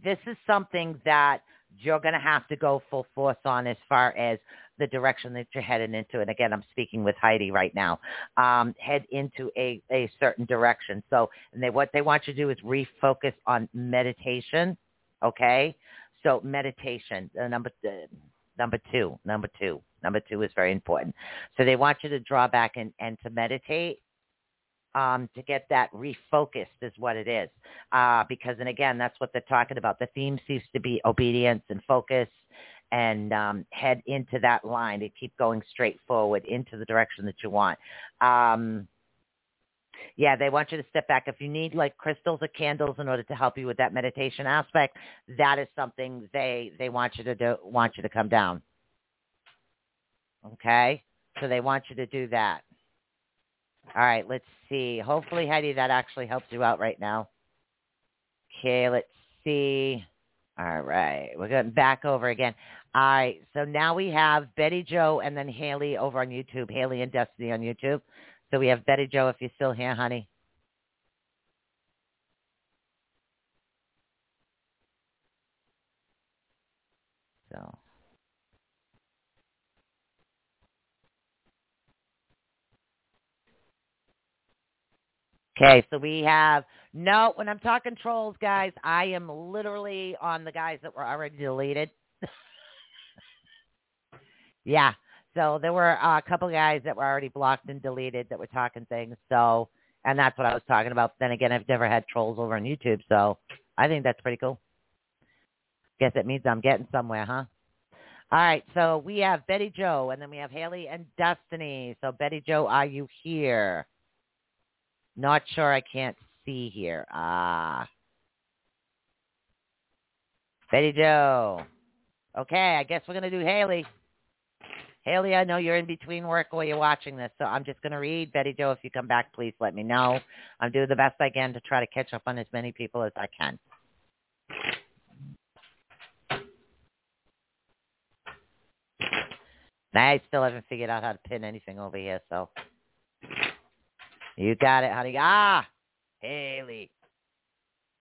this is something that you're going to have to go full force on as far as the direction that you're heading into. And again, I'm speaking with Heidi right now. Um, head into a, a certain direction. So, and they, what they want you to do is refocus on meditation. Okay. So meditation, uh, number, uh, number two, number two, number two is very important. So they want you to draw back and, and to meditate um, to get that refocused is what it is. Uh, because, and again, that's what they're talking about. The theme seems to be obedience and focus and um, head into that line to keep going straight forward into the direction that you want. Um, yeah, they want you to step back. If you need like crystals or candles in order to help you with that meditation aspect, that is something they they want you to do. Want you to come down. Okay, so they want you to do that. All right, let's see. Hopefully, Heidi, that actually helps you out right now. Okay, let's see. All right, we're going back over again. All right, so now we have Betty Joe and then Haley over on YouTube, Haley and Destiny on YouTube. So we have Betty Joe if you're still here, honey. So. Okay, so we have no. When I'm talking trolls, guys, I am literally on the guys that were already deleted. yeah, so there were uh, a couple guys that were already blocked and deleted that were talking things. So, and that's what I was talking about. Then again, I've never had trolls over on YouTube, so I think that's pretty cool. Guess it means I'm getting somewhere, huh? All right, so we have Betty Joe, and then we have Haley and Destiny. So Betty Joe, are you here? Not sure. I can't see here. Ah. Betty Joe. Okay, I guess we're going to do Haley. Haley, I know you're in between work while you're watching this, so I'm just going to read. Betty Joe, if you come back, please let me know. I'm doing the best I can to try to catch up on as many people as I can. I still haven't figured out how to pin anything over here, so you got it, honey. Ah, Haley.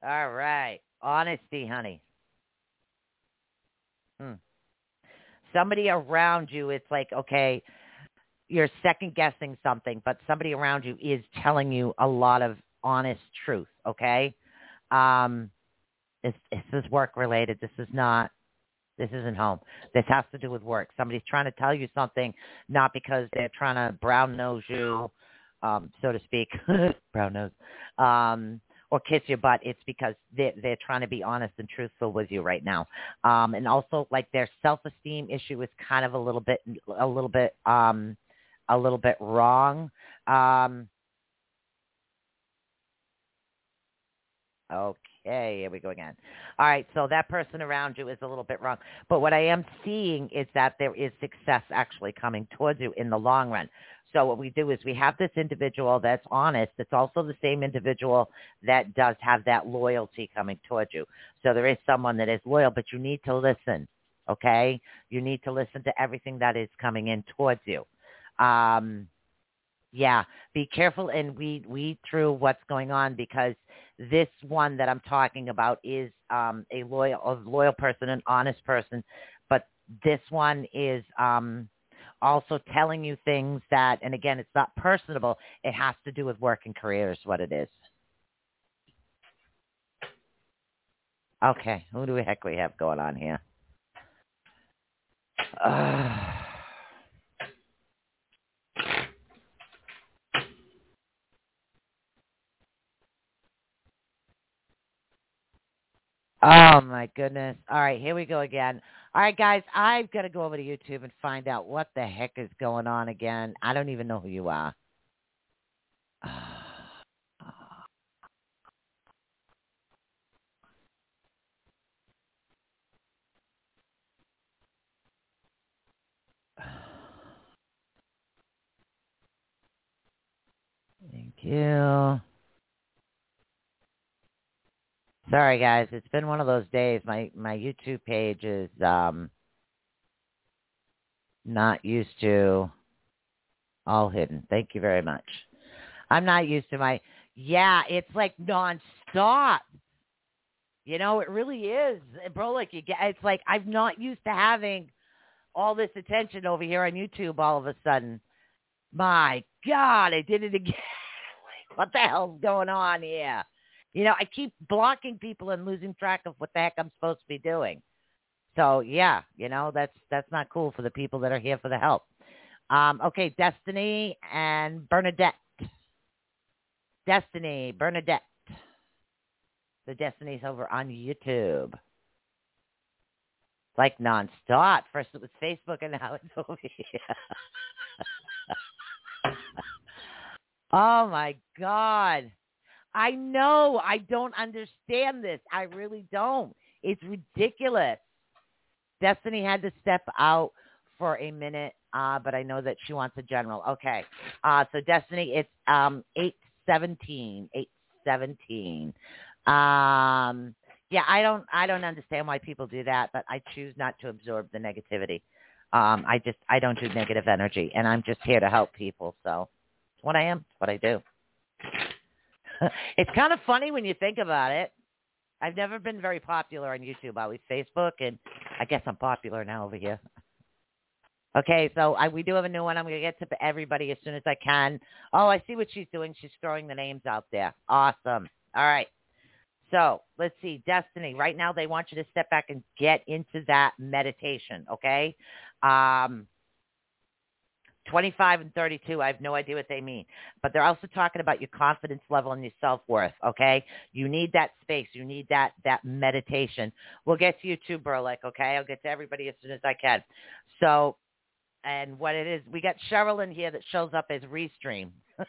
All right. Honesty, honey. Hmm. Somebody around you, it's like, okay, you're second guessing something, but somebody around you is telling you a lot of honest truth, okay? Um, this, this is work related. This is not this isn't home. This has to do with work. Somebody's trying to tell you something, not because they're trying to brown nose you um, so to speak, brown nose, um, or kiss your butt. It's because they're, they're trying to be honest and truthful with you right now. Um, and also, like their self-esteem issue is kind of a little bit, a little bit, um, a little bit wrong. Um, okay, here we go again. All right, so that person around you is a little bit wrong. But what I am seeing is that there is success actually coming towards you in the long run. So what we do is we have this individual that's honest. It's also the same individual that does have that loyalty coming towards you. So there is someone that is loyal, but you need to listen. Okay, you need to listen to everything that is coming in towards you. Um, yeah, be careful and weed weed through what's going on because this one that I'm talking about is um, a loyal a loyal person, an honest person, but this one is um, also telling you things that, and again, it's not personable. It has to do with work and career is what it is. Okay, who do we heck we have going on here? Uh, oh my goodness. All right, here we go again. All right, guys, I've got to go over to YouTube and find out what the heck is going on again. I don't even know who you are. Thank you. Sorry guys, it's been one of those days. My my YouTube page is um not used to all hidden. Thank you very much. I'm not used to my yeah, it's like nonstop. You know, it really is, bro. Like you get, it's like I'm not used to having all this attention over here on YouTube. All of a sudden, my God, I did it again. like, what the hell's going on here? You know, I keep blocking people and losing track of what the heck I'm supposed to be doing. So yeah, you know, that's that's not cool for the people that are here for the help. Um, okay, Destiny and Bernadette. Destiny, Bernadette. The Destiny's over on YouTube. Like nonstop. First it was Facebook and now it's over here. oh my God. I know. I don't understand this. I really don't. It's ridiculous. Destiny had to step out for a minute, uh, but I know that she wants a general. Okay. Uh, so Destiny, it's um, 817. 817. Um, yeah, I don't I don't understand why people do that, but I choose not to absorb the negativity. Um, I just I don't do negative energy, and I'm just here to help people. So it's what I am. It's what I do. it's kind of funny when you think about it. I've never been very popular on YouTube. I Always Facebook, and I guess I'm popular now over here. Okay, so I, we do have a new one. I'm going to get to everybody as soon as I can. Oh, I see what she's doing. She's throwing the names out there. Awesome. All right. So let's see, Destiny. Right now, they want you to step back and get into that meditation. Okay. Um, 25 and 32, I have no idea what they mean. But they're also talking about your confidence level and your self-worth, okay? You need that space. You need that that meditation. We'll get to you too, Berlick, okay? I'll get to everybody as soon as I can. So, and what it is, we got Cheryl in here that shows up as Restream.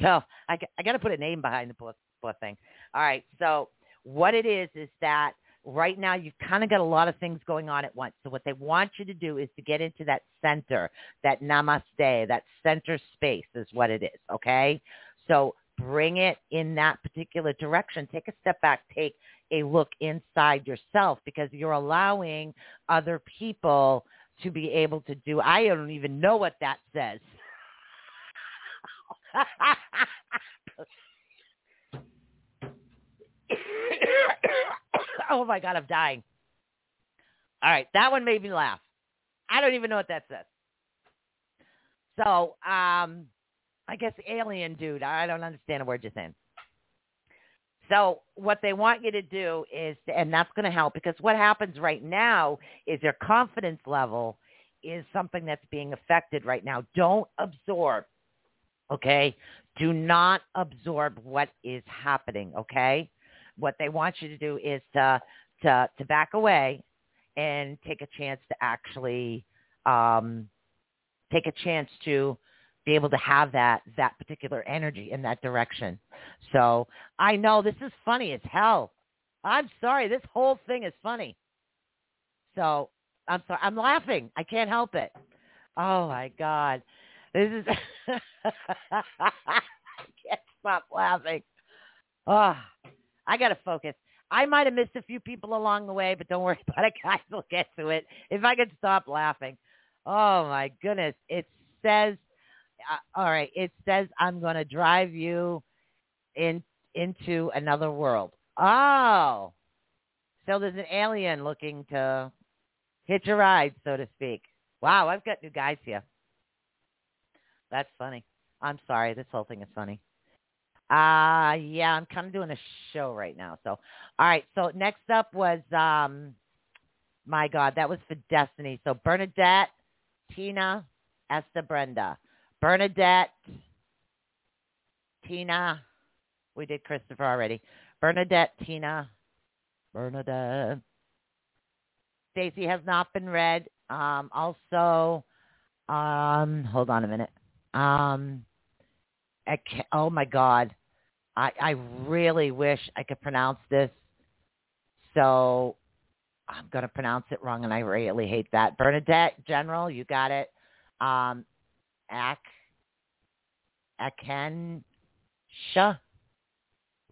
so I, I got to put a name behind the book thing. All right. So what it is is that right now you've kind of got a lot of things going on at once. So what they want you to do is to get into that center, that namaste, that center space is what it is. Okay. So bring it in that particular direction. Take a step back. Take a look inside yourself because you're allowing other people to be able to do. I don't even know what that says. oh my God, I'm dying. All right, that one made me laugh. I don't even know what that says. So, um, I guess alien dude. I don't understand a word you're saying. So what they want you to do is, and that's going to help because what happens right now is your confidence level is something that's being affected right now. Don't absorb, okay? Do not absorb what is happening, okay? What they want you to do is to to to back away and take a chance to actually um, take a chance to be able to have that that particular energy in that direction. So I know this is funny as hell. I'm sorry, this whole thing is funny. So I'm sorry, I'm laughing. I can't help it. Oh my god, this is I can't stop laughing. Oh, I got to focus. I might have missed a few people along the way, but don't worry about it, guys. We'll get to it. If I could stop laughing. Oh my goodness. It says, uh, all right, it says I'm going to drive you in into another world. Oh. So there's an alien looking to hitch a ride, so to speak. Wow, I've got new guys here. That's funny. I'm sorry. This whole thing is funny. Uh yeah, I'm kind of doing a show right now. So, all right. So next up was um my God, that was for Destiny. So Bernadette, Tina, Esther, Brenda, Bernadette, Tina. We did Christopher already. Bernadette, Tina, Bernadette. Stacy has not been read. Um, also, um, hold on a minute. Um, oh my God, I, I really wish I could pronounce this. So I'm going to pronounce it wrong, and I really hate that. Bernadette General, you got it. Um, Ak, Akensha.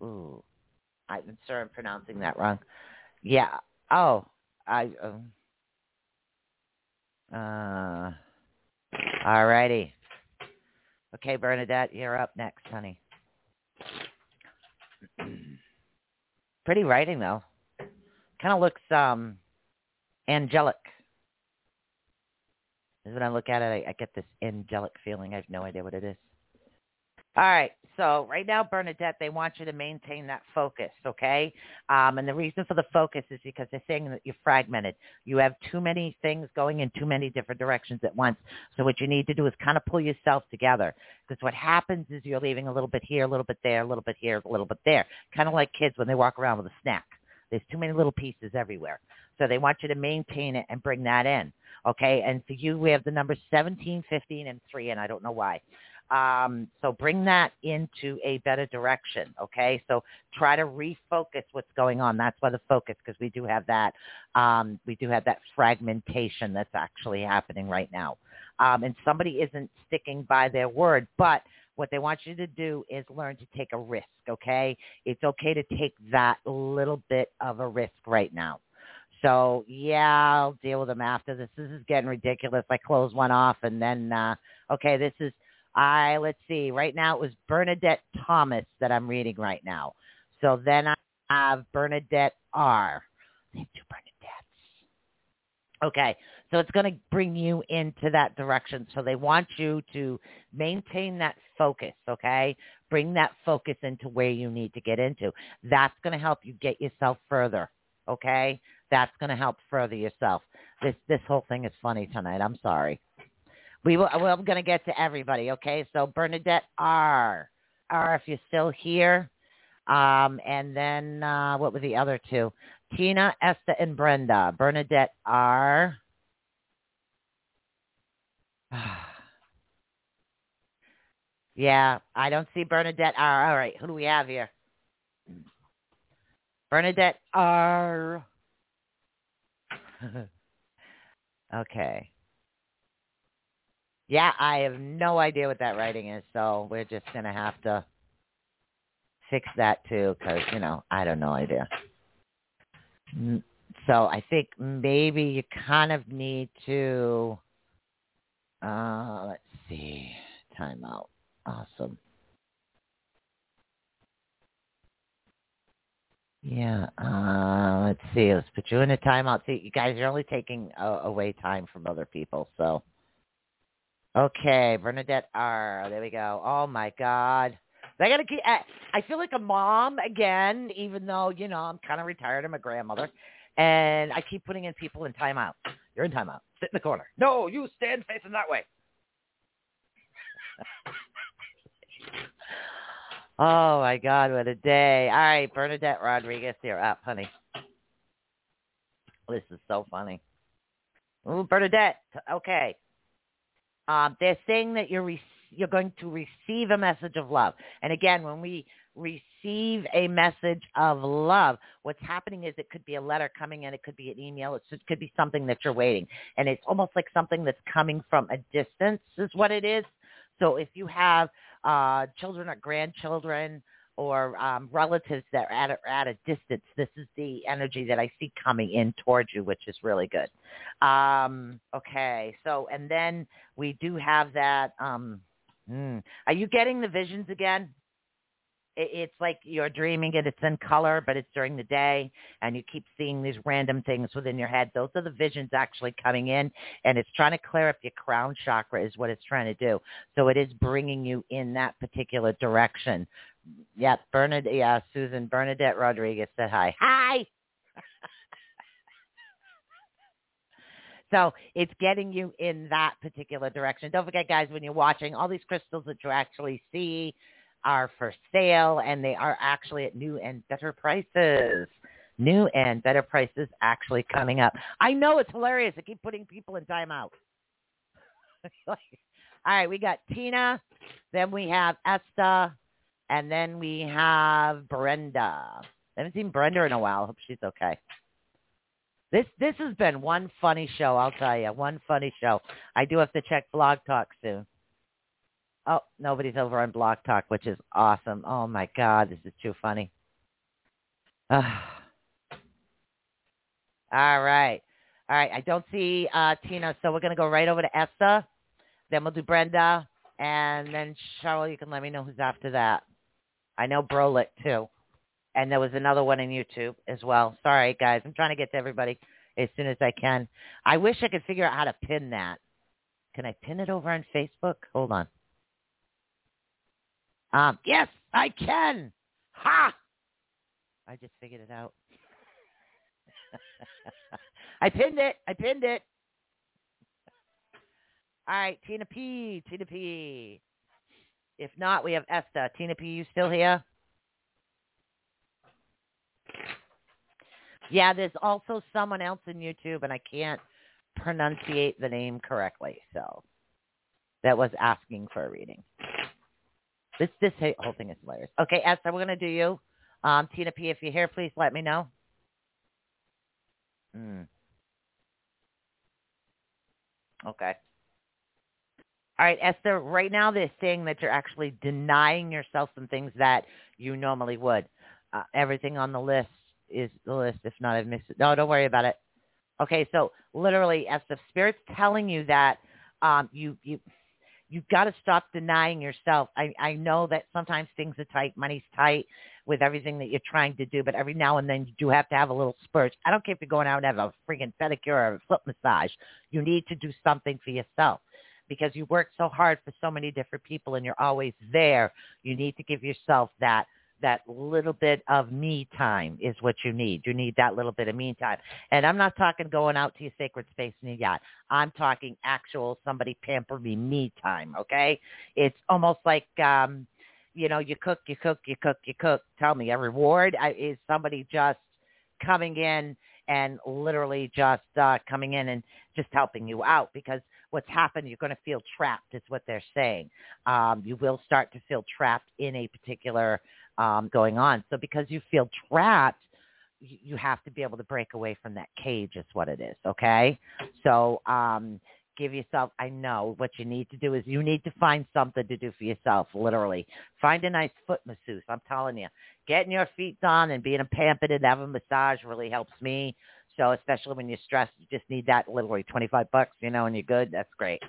Ooh, I'm sorry I'm pronouncing that wrong. Yeah. Oh, I. Um, uh. All righty. Okay, Bernadette, you're up next, honey. Pretty writing though. Kind of looks um angelic. When I look at it, I, I get this angelic feeling. I have no idea what it is. All right. So right now, Bernadette, they want you to maintain that focus, okay? Um, and the reason for the focus is because they're saying that you're fragmented. You have too many things going in too many different directions at once. So what you need to do is kind of pull yourself together. Because what happens is you're leaving a little bit here, a little bit there, a little bit here, a little bit there. Kind of like kids when they walk around with a snack. There's too many little pieces everywhere. So they want you to maintain it and bring that in. Okay. And for you, we have the numbers 17, 15, and 3, and I don't know why. Um, so bring that into a better direction. Okay. So try to refocus what's going on. That's why the focus, because we do have that, um, we do have that fragmentation that's actually happening right now. Um, and somebody isn't sticking by their word, but what they want you to do is learn to take a risk, okay? It's okay to take that little bit of a risk right now. So yeah, I'll deal with them after this. This is getting ridiculous. I close one off and then uh okay, this is I let's see. Right now it was Bernadette Thomas that I'm reading right now. So then I have Bernadette R. They two Bernadettes. Okay, so it's going to bring you into that direction. So they want you to maintain that focus, okay? Bring that focus into where you need to get into. That's going to help you get yourself further, okay? That's going to help further yourself. This this whole thing is funny tonight. I'm sorry. We will, well, I'm going to get to everybody, okay? So Bernadette R. R, if you're still here. Um, and then uh, what were the other two? Tina, Esther, and Brenda. Bernadette R. yeah, I don't see Bernadette R. All right, who do we have here? Bernadette R. okay. Yeah, I have no idea what that writing is, so we're just going to have to fix that too because, you know, I don't know idea. So I think maybe you kind of need to uh, let's see. Timeout. Awesome. Yeah. Uh, let's see. Let's put you in a timeout. See, you guys are only taking uh, away time from other people. So, okay, Bernadette R. There we go. Oh my God. I gotta keep. I, I feel like a mom again, even though you know I'm kind of retired. I'm a grandmother, and I keep putting in people in timeout. You're in timeout. Sit in the corner. No, you stand facing that way. oh my God, what a day! All right, Bernadette Rodriguez, you're up, honey. This is so funny. Ooh, Bernadette. Okay. Um, they're saying that you're re- you're going to receive a message of love. And again, when we receive a message of love, what's happening is it could be a letter coming in, it could be an email, it could be something that you're waiting. And it's almost like something that's coming from a distance is what it is. So if you have uh, children or grandchildren or um, relatives that are at a, at a distance, this is the energy that I see coming in towards you, which is really good. Um, okay, so and then we do have that. Um, mm, are you getting the visions again? it's like you're dreaming it. It's in color, but it's during the day, and you keep seeing these random things within your head. Those are the visions actually coming in, and it's trying to clear up your crown chakra is what it's trying to do. So it is bringing you in that particular direction. Yeah, Bernadette, yeah, Susan Bernadette Rodriguez said hi. Hi. So it's getting you in that particular direction. Don't forget, guys, when you're watching, all these crystals that you actually see, are for sale and they are actually at new and better prices. New and better prices actually coming up. I know it's hilarious. I keep putting people in timeout. All right, we got Tina, then we have Esther, and then we have Brenda. I haven't seen Brenda in a while. Hope she's okay. This this has been one funny show, I'll tell you. One funny show. I do have to check Blog Talk soon. Oh, nobody's over on Blog Talk, which is awesome. Oh my God, this is too funny. all right. All right. I don't see uh, Tina, so we're going to go right over to Esther. Then we'll do Brenda. And then, Cheryl, you can let me know who's after that. I know Brolick, too. And there was another one in YouTube as well. Sorry, guys. I'm trying to get to everybody as soon as I can. I wish I could figure out how to pin that. Can I pin it over on Facebook? Hold on. Um, yes, I can. Ha! I just figured it out. I pinned it. I pinned it. All right, Tina P. Tina P. If not, we have Esther. Tina P, you still here? Yeah, there's also someone else in YouTube, and I can't pronunciate the name correctly. So that was asking for a reading. This this whole thing is hilarious. Okay, Esther, we're gonna do you. Um, Tina P, if you're here, please let me know. Mm. Okay. All right, Esther, right now they're saying that you're actually denying yourself some things that you normally would. Uh, everything on the list is the list. If not, I've missed it. No, don't worry about it. Okay, so literally, as the Spirit's telling you that um, you you you've got to stop denying yourself. I I know that sometimes things are tight, money's tight with everything that you're trying to do, but every now and then you do have to have a little spurt. I don't care if you're going out and have a freaking pedicure or a foot massage. You need to do something for yourself because you work so hard for so many different people and you're always there. You need to give yourself that that little bit of me time is what you need. You need that little bit of me time. And I'm not talking going out to your sacred space in your yacht. I'm talking actual somebody pamper me me time, okay? It's almost like um you know, you cook, you cook, you cook, you cook. Tell me, a reward is somebody just coming in and literally just uh, coming in and just helping you out because what's happened, you're going to feel trapped is what they're saying. Um, you will start to feel trapped in a particular um, going on. So because you feel trapped, you have to be able to break away from that cage is what it is. Okay. So, um, give yourself, I know what you need to do is you need to find something to do for yourself, literally. Find a nice foot masseuse. I'm telling you, getting your feet done and being pampered and having a massage really helps me. So especially when you're stressed, you just need that literally 25 bucks, you know, and you're good. That's great.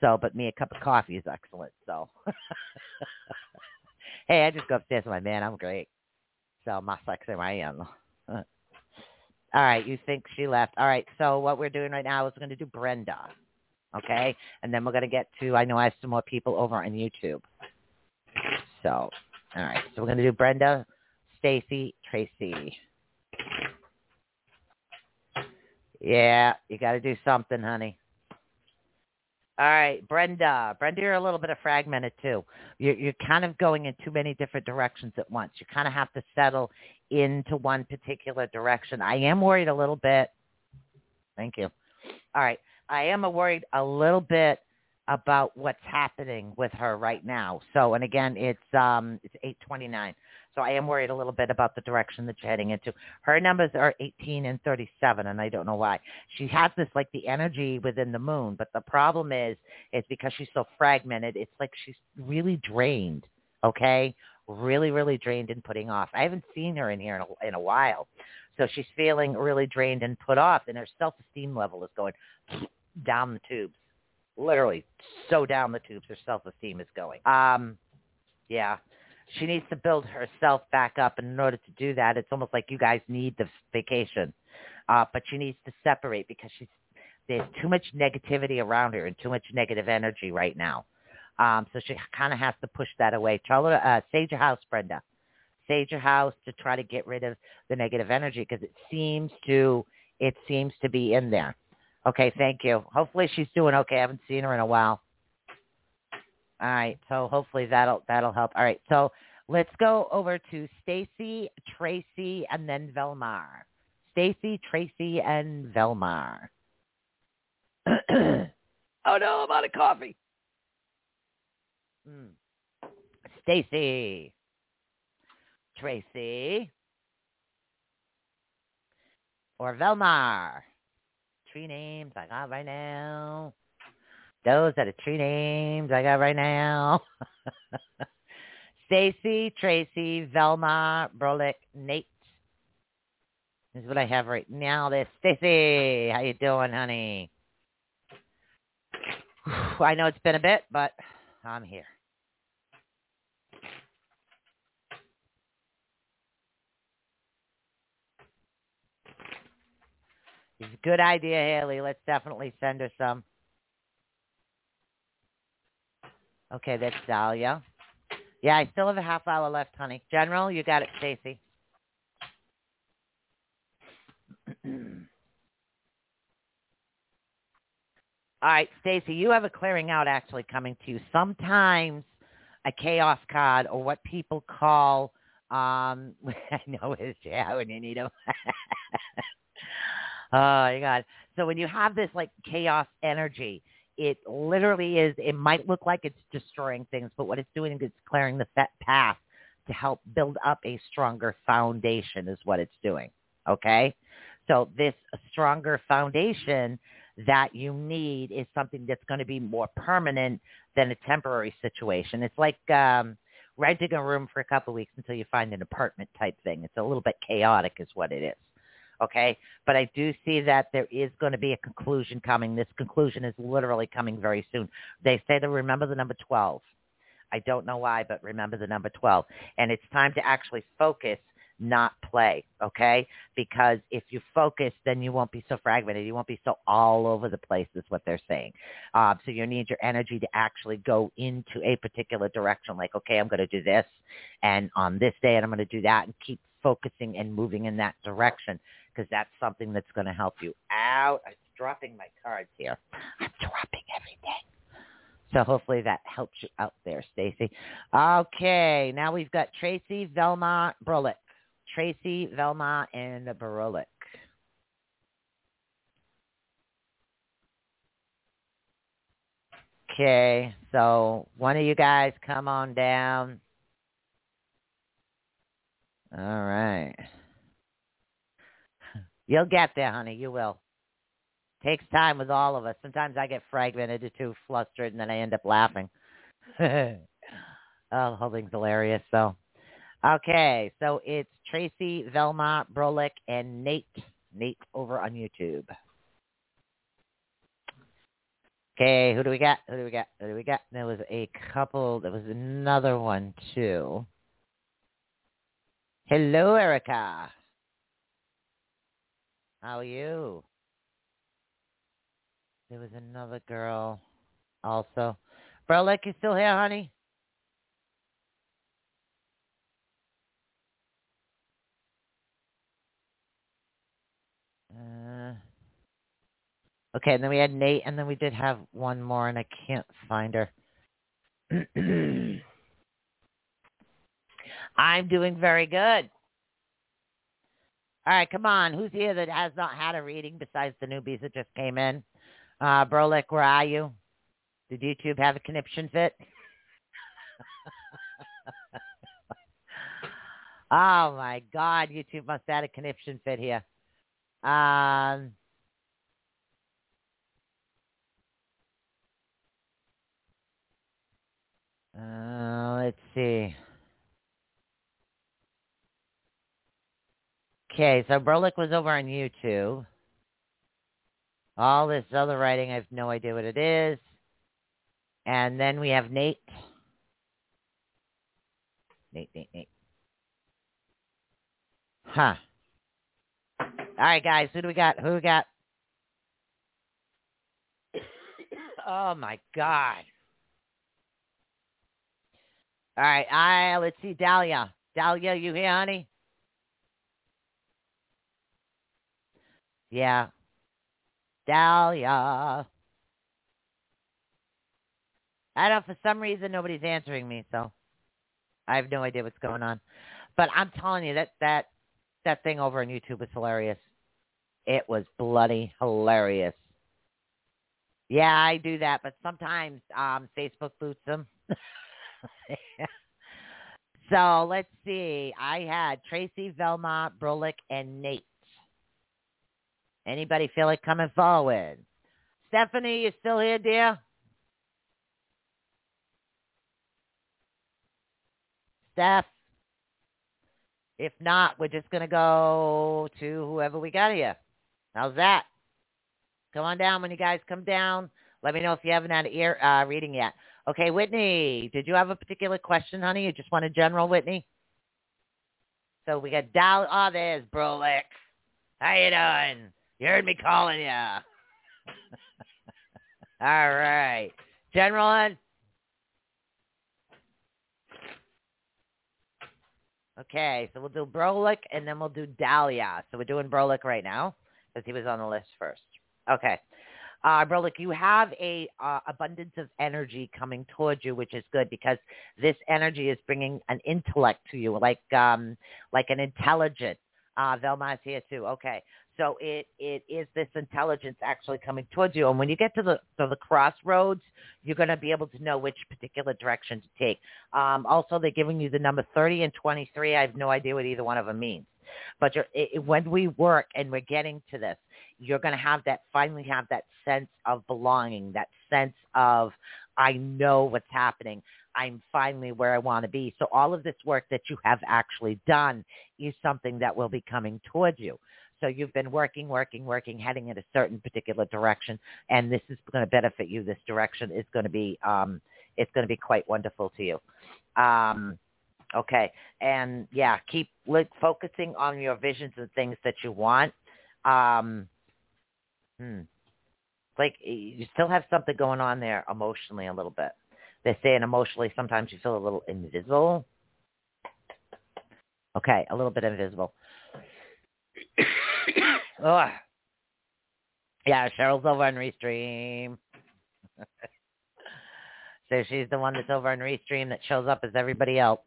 So, but me, a cup of coffee is excellent. So, hey, I just go upstairs with my man. I'm great. So, my sexy, I am. All right, you think she left. All right, so what we're doing right now is we're going to do Brenda. Okay? And then we're going to get to, I know I have some more people over on YouTube. So, all right. So we're going to do Brenda, Stacy, Tracy. Yeah, you got to do something, honey. All right, Brenda. Brenda, you're a little bit of fragmented too. You're, you're kind of going in too many different directions at once. You kind of have to settle into one particular direction. I am worried a little bit. Thank you. All right, I am worried a little bit about what's happening with her right now. So, and again, it's um, it's 829. So I am worried a little bit about the direction that you're heading into. Her numbers are 18 and 37, and I don't know why. She has this like the energy within the moon, but the problem is, it's because she's so fragmented. It's like she's really drained. Okay, really, really drained and putting off. I haven't seen her in here in a, in a while, so she's feeling really drained and put off, and her self-esteem level is going down the tubes. Literally, so down the tubes. Her self-esteem is going. Um, yeah she needs to build herself back up. And in order to do that, it's almost like you guys need the vacation. Uh, but she needs to separate because she's there's too much negativity around her and too much negative energy right now. Um, so she kind of has to push that away. Tell her, uh, sage your house, Brenda. Sage your house to try to get rid of the negative energy because it seems to it seems to be in there. Okay, thank you. Hopefully she's doing okay. I haven't seen her in a while. All right. So hopefully that'll that'll help. All right. So let's go over to Stacy, Tracy, and then Velmar. Stacy, Tracy, and Velmar. oh no, I'm out of coffee. Mm. Stacy, Tracy, or Velmar. Three names I got right now. Those are the three names I got right now. Stacy, Tracy, Velma, Brolick, Nate, This is what I have right now. This Stacy, how you doing, honey? I know it's been a bit, but I'm here. It's a good idea, Haley. Let's definitely send her some. Okay, that's Dahlia. Yeah, I still have a half hour left, honey. General, you got it, Stacy. All right, Stacy, you have a clearing out actually coming to you. Sometimes a chaos card or what people call um I know it's yeah when you need them. oh my God. So when you have this like chaos energy, it literally is it might look like it's destroying things, but what it's doing is it's clearing the path to help build up a stronger foundation is what it's doing. Okay? So this stronger foundation that you need is something that's going to be more permanent than a temporary situation. It's like um, renting a room for a couple of weeks until you find an apartment type thing. It's a little bit chaotic is what it is. Okay. But I do see that there is going to be a conclusion coming. This conclusion is literally coming very soon. They say to remember the number 12. I don't know why, but remember the number 12. And it's time to actually focus not play, okay? Because if you focus, then you won't be so fragmented. You won't be so all over the place is what they're saying. Uh, so you need your energy to actually go into a particular direction, like, okay, I'm going to do this, and on this day, and I'm going to do that, and keep focusing and moving in that direction because that's something that's going to help you out. I'm dropping my cards here. I'm dropping everything. So hopefully that helps you out there, Stacy. Okay, now we've got Tracy Velma Brulick. Tracy, Velma, and Barolik. Okay, so one of you guys come on down. All right. You'll get there, honey. You will. Takes time with all of us. Sometimes I get fragmented or too flustered, and then I end up laughing. oh, the whole thing's hilarious. So Okay, so it's Tracy, Velma, Brolick, and Nate. Nate over on YouTube. Okay, who do we got? Who do we got? Who do we got? There was a couple. There was another one too. Hello, Erica. How are you? There was another girl also. Brolick, you still here, honey? Uh, okay, and then we had Nate, and then we did have one more, and I can't find her. I'm doing very good. All right, come on. Who's here that has not had a reading besides the newbies that just came in? Uh, Brolick, where are you? Did YouTube have a conniption fit? oh my God, YouTube must have had a conniption fit here. Um, uh, let's see. Okay, so Berlick was over on YouTube. All this other writing, I have no idea what it is. And then we have Nate. Nate, Nate, Nate. Huh. All right, guys. Who do we got? Who we got? Oh my God. All right. I let's see Dahlia. Dahlia, you here, honey? Yeah. Dahlia. I don't. For some reason, nobody's answering me, so I have no idea what's going on. But I'm telling you that that that thing over on YouTube is hilarious. It was bloody hilarious. Yeah, I do that, but sometimes um, Facebook boots them. so let's see. I had Tracy, Velma, Brolick, and Nate. Anybody feel like coming forward? Stephanie, you still here, dear? Steph? If not, we're just going to go to whoever we got here. How's that? Come on down when you guys come down. Let me know if you haven't had ear uh, reading yet. Okay, Whitney, did you have a particular question, honey? You just want a general, Whitney? So we got Dal. Oh, there's Brolick. How you doing? You heard me calling you. All right. General on. Okay, so we'll do Brolick and then we'll do Dahlia. So we're doing Brolick right now because he was on the list first. Okay. Uh, Brolick, you have a uh, abundance of energy coming towards you, which is good because this energy is bringing an intellect to you, like um, like an intelligent. Uh, Velma is here too. Okay, so it it is this intelligence actually coming towards you, and when you get to the to the crossroads, you're going to be able to know which particular direction to take. Um, also, they're giving you the number 30 and 23. I have no idea what either one of them means, but it, when we work and we're getting to this, you're going to have that finally have that sense of belonging, that sense of I know what's happening. I'm finally where I want to be. So all of this work that you have actually done is something that will be coming towards you. So you've been working, working, working, heading in a certain particular direction, and this is going to benefit you. This direction is going to be um, it's going to be quite wonderful to you. Um, okay, and yeah, keep like, focusing on your visions and things that you want. Um, hmm. Like you still have something going on there emotionally a little bit. They're saying emotionally sometimes you feel a little invisible. Okay, a little bit invisible. oh. Yeah, Cheryl's over on Restream. so she's the one that's over on Restream that shows up as everybody else.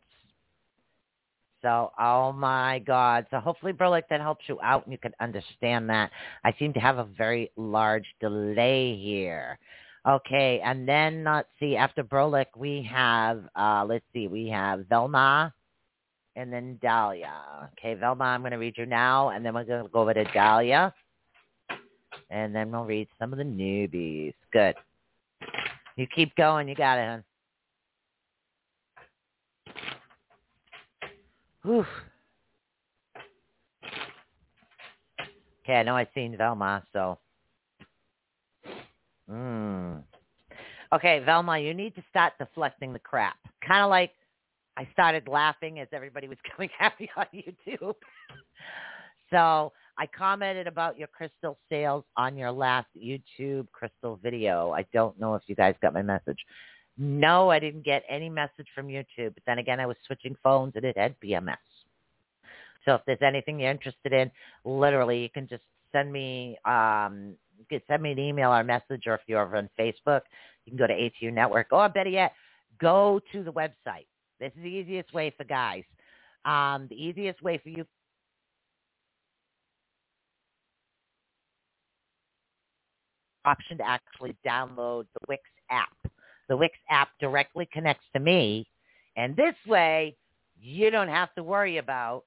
So, oh my God. So hopefully, Brolick, that helps you out and you can understand that. I seem to have a very large delay here. Okay, and then let's see, after Brolick, we have, uh, let's see, we have Velma and then Dahlia. Okay, Velma, I'm going to read you now, and then we're going to go over to Dahlia, and then we'll read some of the newbies. Good. You keep going. You got it, hon. Whew. Okay, I know I've seen Velma, so. Mm. Okay, Velma, you need to start deflecting the crap. Kind of like I started laughing as everybody was coming at me on YouTube. so I commented about your crystal sales on your last YouTube crystal video. I don't know if you guys got my message. No, I didn't get any message from YouTube. But then again, I was switching phones and it had BMS. So if there's anything you're interested in, literally, you can just send me um, you can send me an email or message, or if you're over on Facebook, you can go to ATU Network. Or better yet, go to the website. This is the easiest way for guys. Um, the easiest way for you option to actually download the Wix app. The Wix app directly connects to me, and this way you don't have to worry about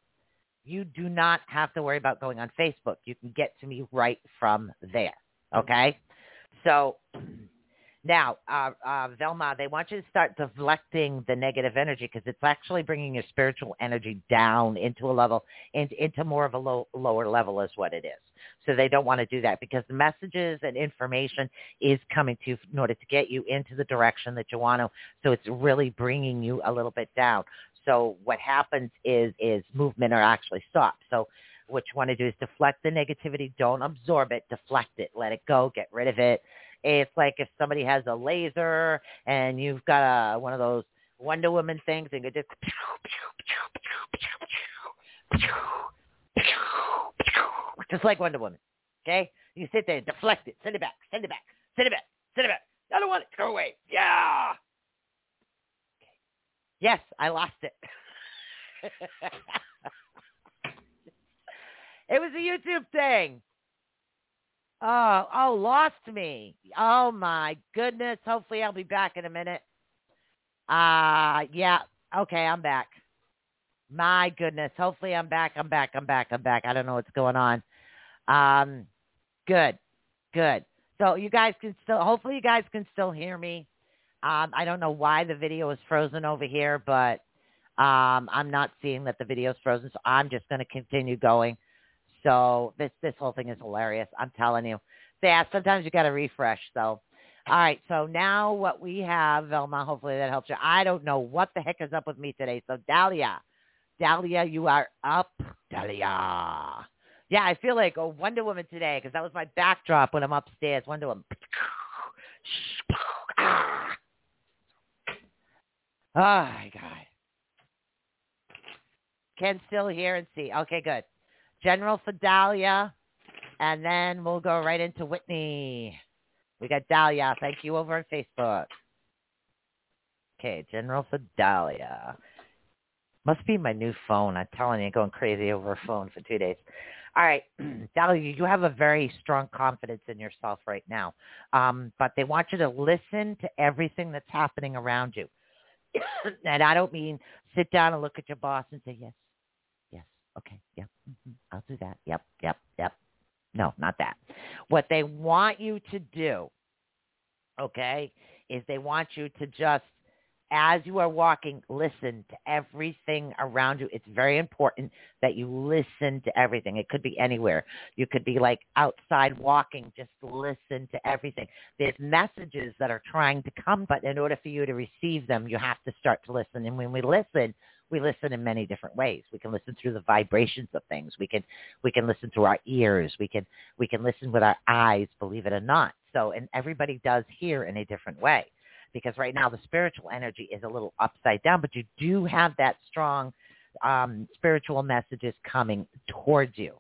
you do not have to worry about going on Facebook. You can get to me right from there. Okay? So now, uh, uh, Velma, they want you to start deflecting the negative energy because it's actually bringing your spiritual energy down into a level, into, into more of a low, lower level is what it is. So they don't want to do that because the messages and information is coming to you in order to get you into the direction that you want to. So it's really bringing you a little bit down. So what happens is, is movement are actually stopped. So what you want to do is deflect the negativity. Don't absorb it. Deflect it. Let it go. Get rid of it it's like if somebody has a laser and you've got a one of those Wonder Woman things and you just just like Wonder Woman. Okay? You sit there, deflect it, send it back, send it back, send it back, send it back. I don't want it. Go away. Yeah. Okay. Yes, I lost it. it was a YouTube thing. Oh, oh, lost me. Oh my goodness. Hopefully I'll be back in a minute. Uh yeah. Okay, I'm back. My goodness. Hopefully I'm back. I'm back. I'm back. I'm back. I don't know what's going on. Um good. Good. So you guys can still hopefully you guys can still hear me. Um I don't know why the video is frozen over here, but Um, I'm not seeing that the video's frozen, so I'm just going to continue going. So this this whole thing is hilarious. I'm telling you. Yeah, sometimes you got to refresh. So, all right. So now what we have, Velma. Hopefully that helps you. I don't know what the heck is up with me today. So Dahlia, Dahlia, you are up, Dahlia. Yeah, I feel like a Wonder Woman today because that was my backdrop when I'm upstairs. Wonder Woman. Oh my God. Can still hear and see. Okay, good. General for Dahlia, and then we'll go right into Whitney. We got Dahlia. Thank you over on Facebook. Okay, General for Dahlia. Must be my new phone. I'm telling you, going crazy over a phone for two days. All right, Dahlia, you have a very strong confidence in yourself right now, um, but they want you to listen to everything that's happening around you. and I don't mean sit down and look at your boss and say, yes, okay, yep, mm-hmm, I'll do that. Yep, yep, yep. No, not that. What they want you to do, okay, is they want you to just as you are walking, listen to everything around you. It's very important that you listen to everything. It could be anywhere. You could be like outside walking, just listen to everything. There's messages that are trying to come, but in order for you to receive them, you have to start to listen. And when we listen, we listen in many different ways. We can listen through the vibrations of things. We can we can listen through our ears. We can we can listen with our eyes, believe it or not. So and everybody does hear in a different way because right now the spiritual energy is a little upside down, but you do have that strong um, spiritual messages coming towards you.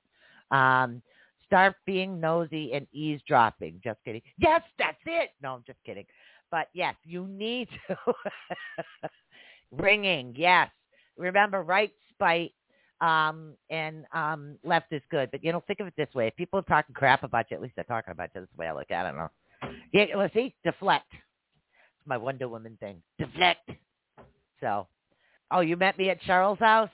Um, start being nosy and eavesdropping. Just kidding. Yes, that's it. No, I'm just kidding. But yes, you need to. Ringing, yes. Remember, right's spite um, and um, left is good. But, you know, think of it this way. If people are talking crap about you, at least they're talking about you. The way I look at it. I don't know. Yeah, let's see. Deflect It's my Wonder Woman thing. Deflect. So, oh, you met me at Cheryl's house?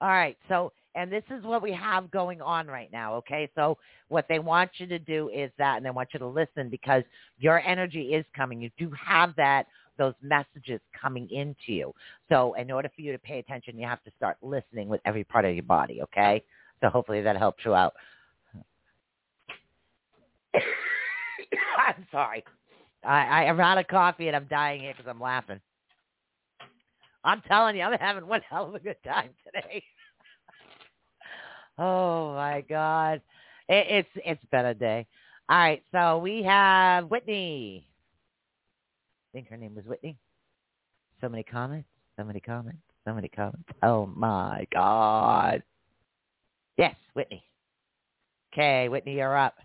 All right. So, and this is what we have going on right now. Okay. So what they want you to do is that, and they want you to listen because your energy is coming. You do have that, those messages coming into you. So in order for you to pay attention, you have to start listening with every part of your body. Okay. So hopefully that helps you out. I'm sorry. I, I'm out of coffee and I'm dying here because I'm laughing. I'm telling you, I'm having one hell of a good time today. oh my God, it, it's it's been a day. All right, so we have Whitney. Think her name was Whitney. So many comments, so many comments, so many comments. Oh my God. Yes, Whitney. Okay, Whitney, you're up.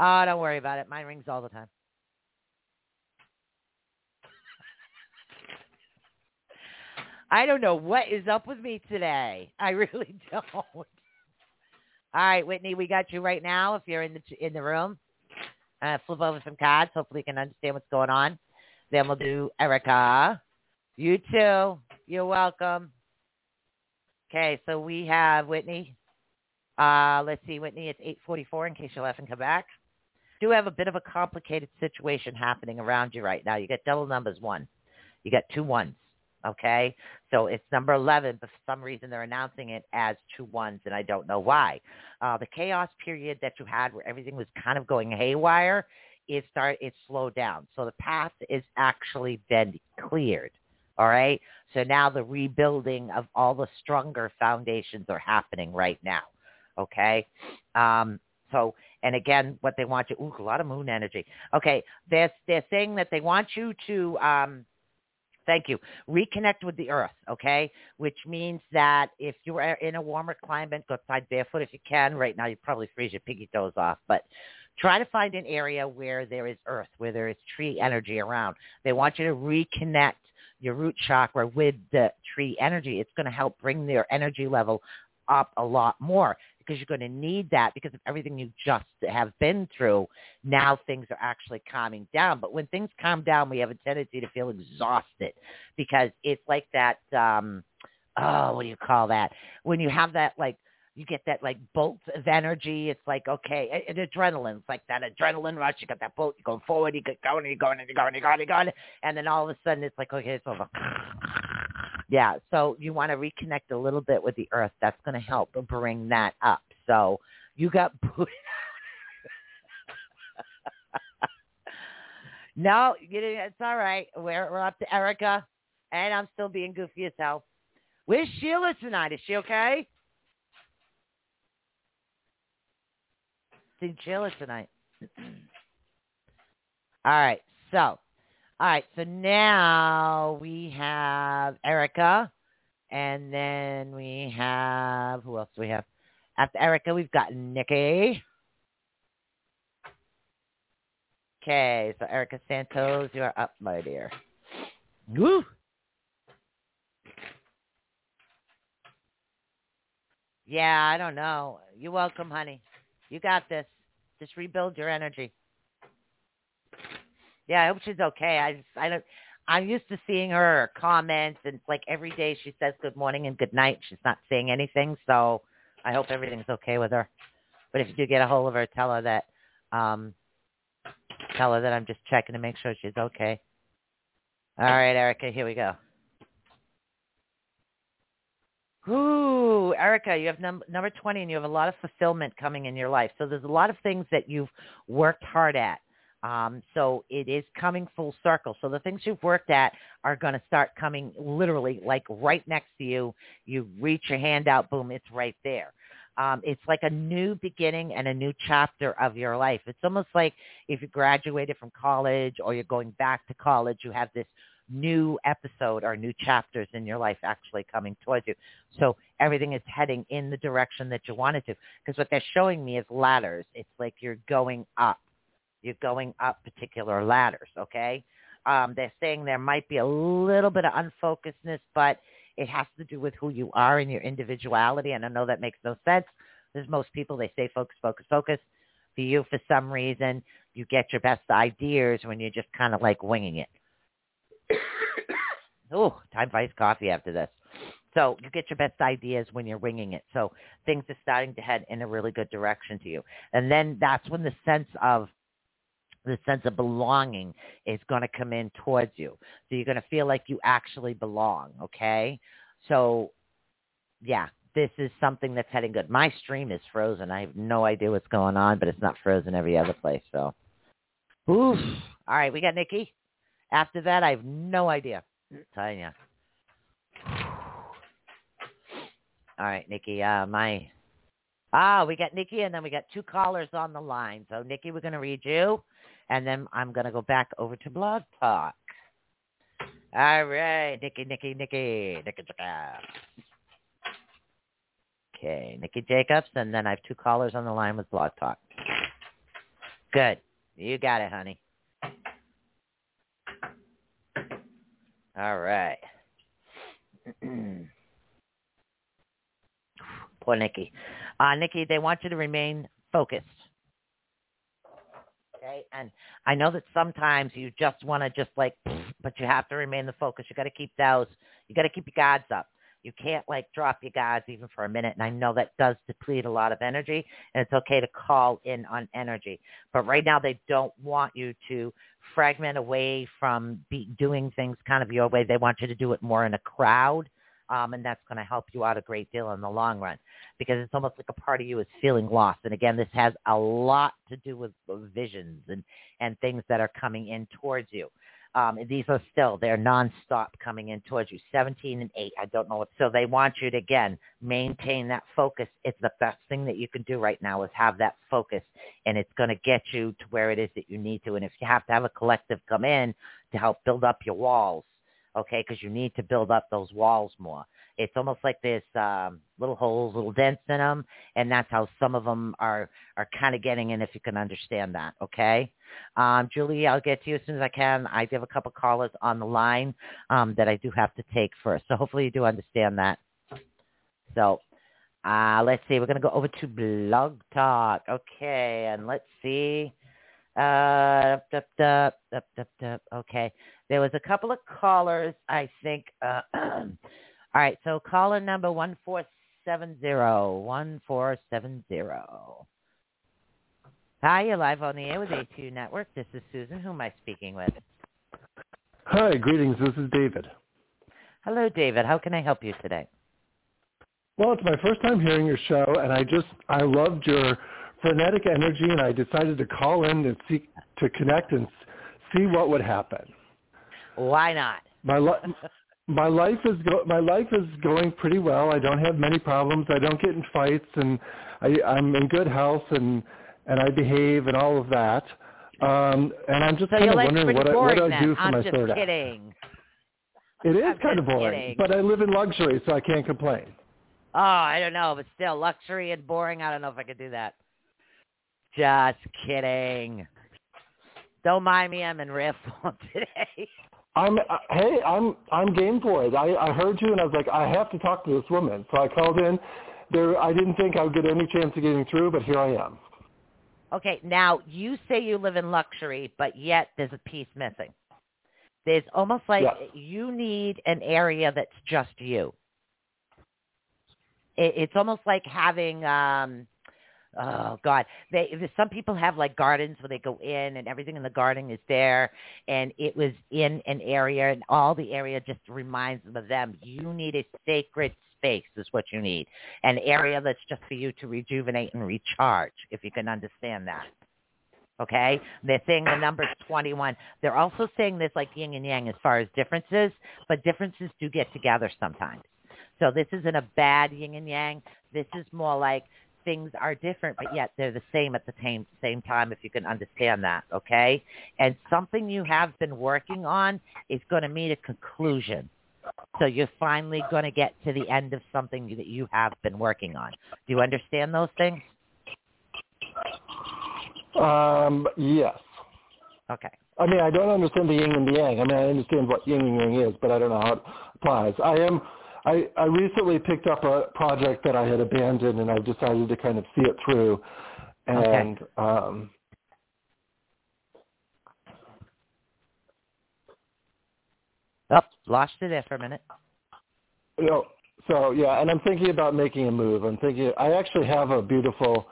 Oh, don't worry about it. Mine rings all the time. I don't know what is up with me today. I really don't. All right, Whitney, we got you right now. If you're in the in the room, uh, flip over some cards. Hopefully, you can understand what's going on. Then we'll do Erica. You too. You're welcome. Okay, so we have Whitney. Uh, let's see, Whitney. It's 8:44. In case you left and come back do have a bit of a complicated situation happening around you right now. You got double numbers one. You got two ones. Okay. So it's number 11, but for some reason they're announcing it as two ones, and I don't know why. Uh, the chaos period that you had where everything was kind of going haywire, it start it slowed down. So the path is actually been cleared. All right. So now the rebuilding of all the stronger foundations are happening right now. Okay. Um, so and again, what they want you, ooh, a lot of moon energy. Okay, they're, they're saying that they want you to, um, thank you, reconnect with the earth, okay? Which means that if you are in a warmer climate, go outside barefoot if you can. Right now, you probably freeze your piggy toes off, but try to find an area where there is earth, where there is tree energy around. They want you to reconnect your root chakra with the tree energy. It's going to help bring their energy level up a lot more because you're going to need that because of everything you just have been through. Now things are actually calming down. But when things calm down, we have a tendency to feel exhausted because it's like that, um, oh, what do you call that? When you have that like you get that like bolt of energy. It's like okay, an adrenaline. It's like that adrenaline rush. You got that bolt. You're going forward. You get going. You're going. And you're going. You're going. You're going. And then all of a sudden, it's like okay, it's over. Yeah. So you want to reconnect a little bit with the earth. That's going to help bring that up. So you got booted no, it's all right. We're, we're up to Erica, and I'm still being goofy as hell. Where's Sheila tonight? Is she okay? See Sheila tonight. all right. So, all right. So now we have Erica, and then we have who else do we have? After Erica, we've got Nikki. Okay, so Erica Santos, you are up, my dear. Woo! Yeah, I don't know. You're welcome, honey. You got this. Just rebuild your energy. Yeah, I hope she's okay. I just, I don't. I'm used to seeing her comments, and like every day she says good morning and good night. She's not saying anything, so I hope everything's okay with her. But if you do get a hold of her, tell her that um, Tell her that I'm just checking to make sure she's okay. All right, Erica, here we go. Ooh, Erica, you have num- number 20 and you have a lot of fulfillment coming in your life. So there's a lot of things that you've worked hard at. Um, so it is coming full circle. So the things you've worked at are going to start coming literally like right next to you. You reach your hand out, boom, it's right there. Um, it's like a new beginning and a new chapter of your life. It's almost like if you graduated from college or you're going back to college, you have this new episode or new chapters in your life actually coming towards you. So everything is heading in the direction that you wanted to. Because what they're showing me is ladders. It's like you're going up. You're going up particular ladders, okay? Um, they're saying there might be a little bit of unfocusedness, but it has to do with who you are and your individuality. And I know that makes no sense. There's most people, they say focus, focus, focus. For you, for some reason, you get your best ideas when you're just kind of like winging it. oh, time for iced coffee after this. So you get your best ideas when you're winging it. So things are starting to head in a really good direction to you. And then that's when the sense of the sense of belonging is going to come in towards you. So you're going to feel like you actually belong, okay? So yeah, this is something that's heading good. My stream is frozen. I have no idea what's going on, but it's not frozen every other place. So, oof. All right, we got Nikki. After that, I have no idea. you. All right, Nikki. Uh, my ah, we got Nikki, and then we got two callers on the line. So, Nikki, we're going to read you, and then I'm going to go back over to Blog Talk. All right, Nikki, Nikki, Nikki, Nikki, Nikki. Okay, Nikki Jacobs, and then I have two callers on the line with Blog Talk. Good. You got it, honey. All right. Poor Nikki. Uh, Nikki, they want you to remain focused. Okay, and I know that sometimes you just want to just like, but you have to remain the focus. You got to keep those. You got to keep your guards up. You can't like drop your guards even for a minute. And I know that does deplete a lot of energy and it's okay to call in on energy. But right now they don't want you to fragment away from be doing things kind of your way. They want you to do it more in a crowd. Um, and that's going to help you out a great deal in the long run because it's almost like a part of you is feeling lost. And again, this has a lot to do with visions and, and things that are coming in towards you. Um, these are still, they're nonstop coming in towards you. 17 and 8, I don't know what. So they want you to, again, maintain that focus. It's the best thing that you can do right now is have that focus. And it's going to get you to where it is that you need to. And if you have to have a collective come in to help build up your walls, okay, because you need to build up those walls more. It's almost like there's um, little holes, little dents in them, and that's how some of them are are kind of getting in. If you can understand that, okay. Um, Julie, I'll get to you as soon as I can. I do have a couple callers on the line um, that I do have to take first, so hopefully you do understand that. So uh, let's see. We're going to go over to Blog Talk. Okay, and let's see. Uh, dup, dup, dup, dup, dup. Okay. There was a couple of callers, I think. Uh, all right, so caller number 146, seven zero one four seven zero. Hi, you're live on the air with ATU Network. This is Susan. Who am I speaking with? Hi, greetings. This is David. Hello, David. How can I help you today? Well, it's my first time hearing your show, and I just I loved your frenetic energy, and I decided to call in and see to connect and see what would happen. Why not? My li- my life is go- my life is going pretty well. I don't have many problems. I don't get in fights, and I, I'm in good health, and and I behave, and all of that. Um, and I'm just so kind of wondering what I, what I do for I'm my just third act. kidding. It is I'm kind of boring, kidding. but I live in luxury, so I can't complain. Oh, I don't know, but still, luxury and boring. I don't know if I could do that. Just kidding. Don't mind me. I'm in rare form today. I'm uh, hey, I'm I'm game for it. I I heard you and I was like, I have to talk to this woman. So I called in. There, I didn't think I would get any chance of getting through, but here I am. Okay, now you say you live in luxury, but yet there's a piece missing. There's almost like Yes. you need an area that's just you. It, it's almost like having um oh god. They some people have like gardens where they go in and everything in the garden is there and it was in an area and all the area just reminds them of them. You need a sacred space is what you need an area that's just for you to rejuvenate and recharge if you can understand that. Okay? They're saying the number's 21 they're also saying there's like yin and yang as far as differences but differences do get together sometimes. So this isn't a bad yin and yang. This is more like things are different, but yet they're the same at the same same time. If you can understand that, okay? And something you have been working on is going to meet a conclusion. So you're finally going to get to the end of something that you have been working on. Do you understand those things? Um, yes. Okay. I mean, I don't understand the yin and the yang. I mean, I understand what yin and yang is, but I don't know how it applies. I am. I, I recently picked up a project that I had abandoned, and I've decided to kind of see it through. And um, Oh, lost you there for a minute. you know, so yeah, and I'm thinking about making a move. I'm thinking I actually have a beautiful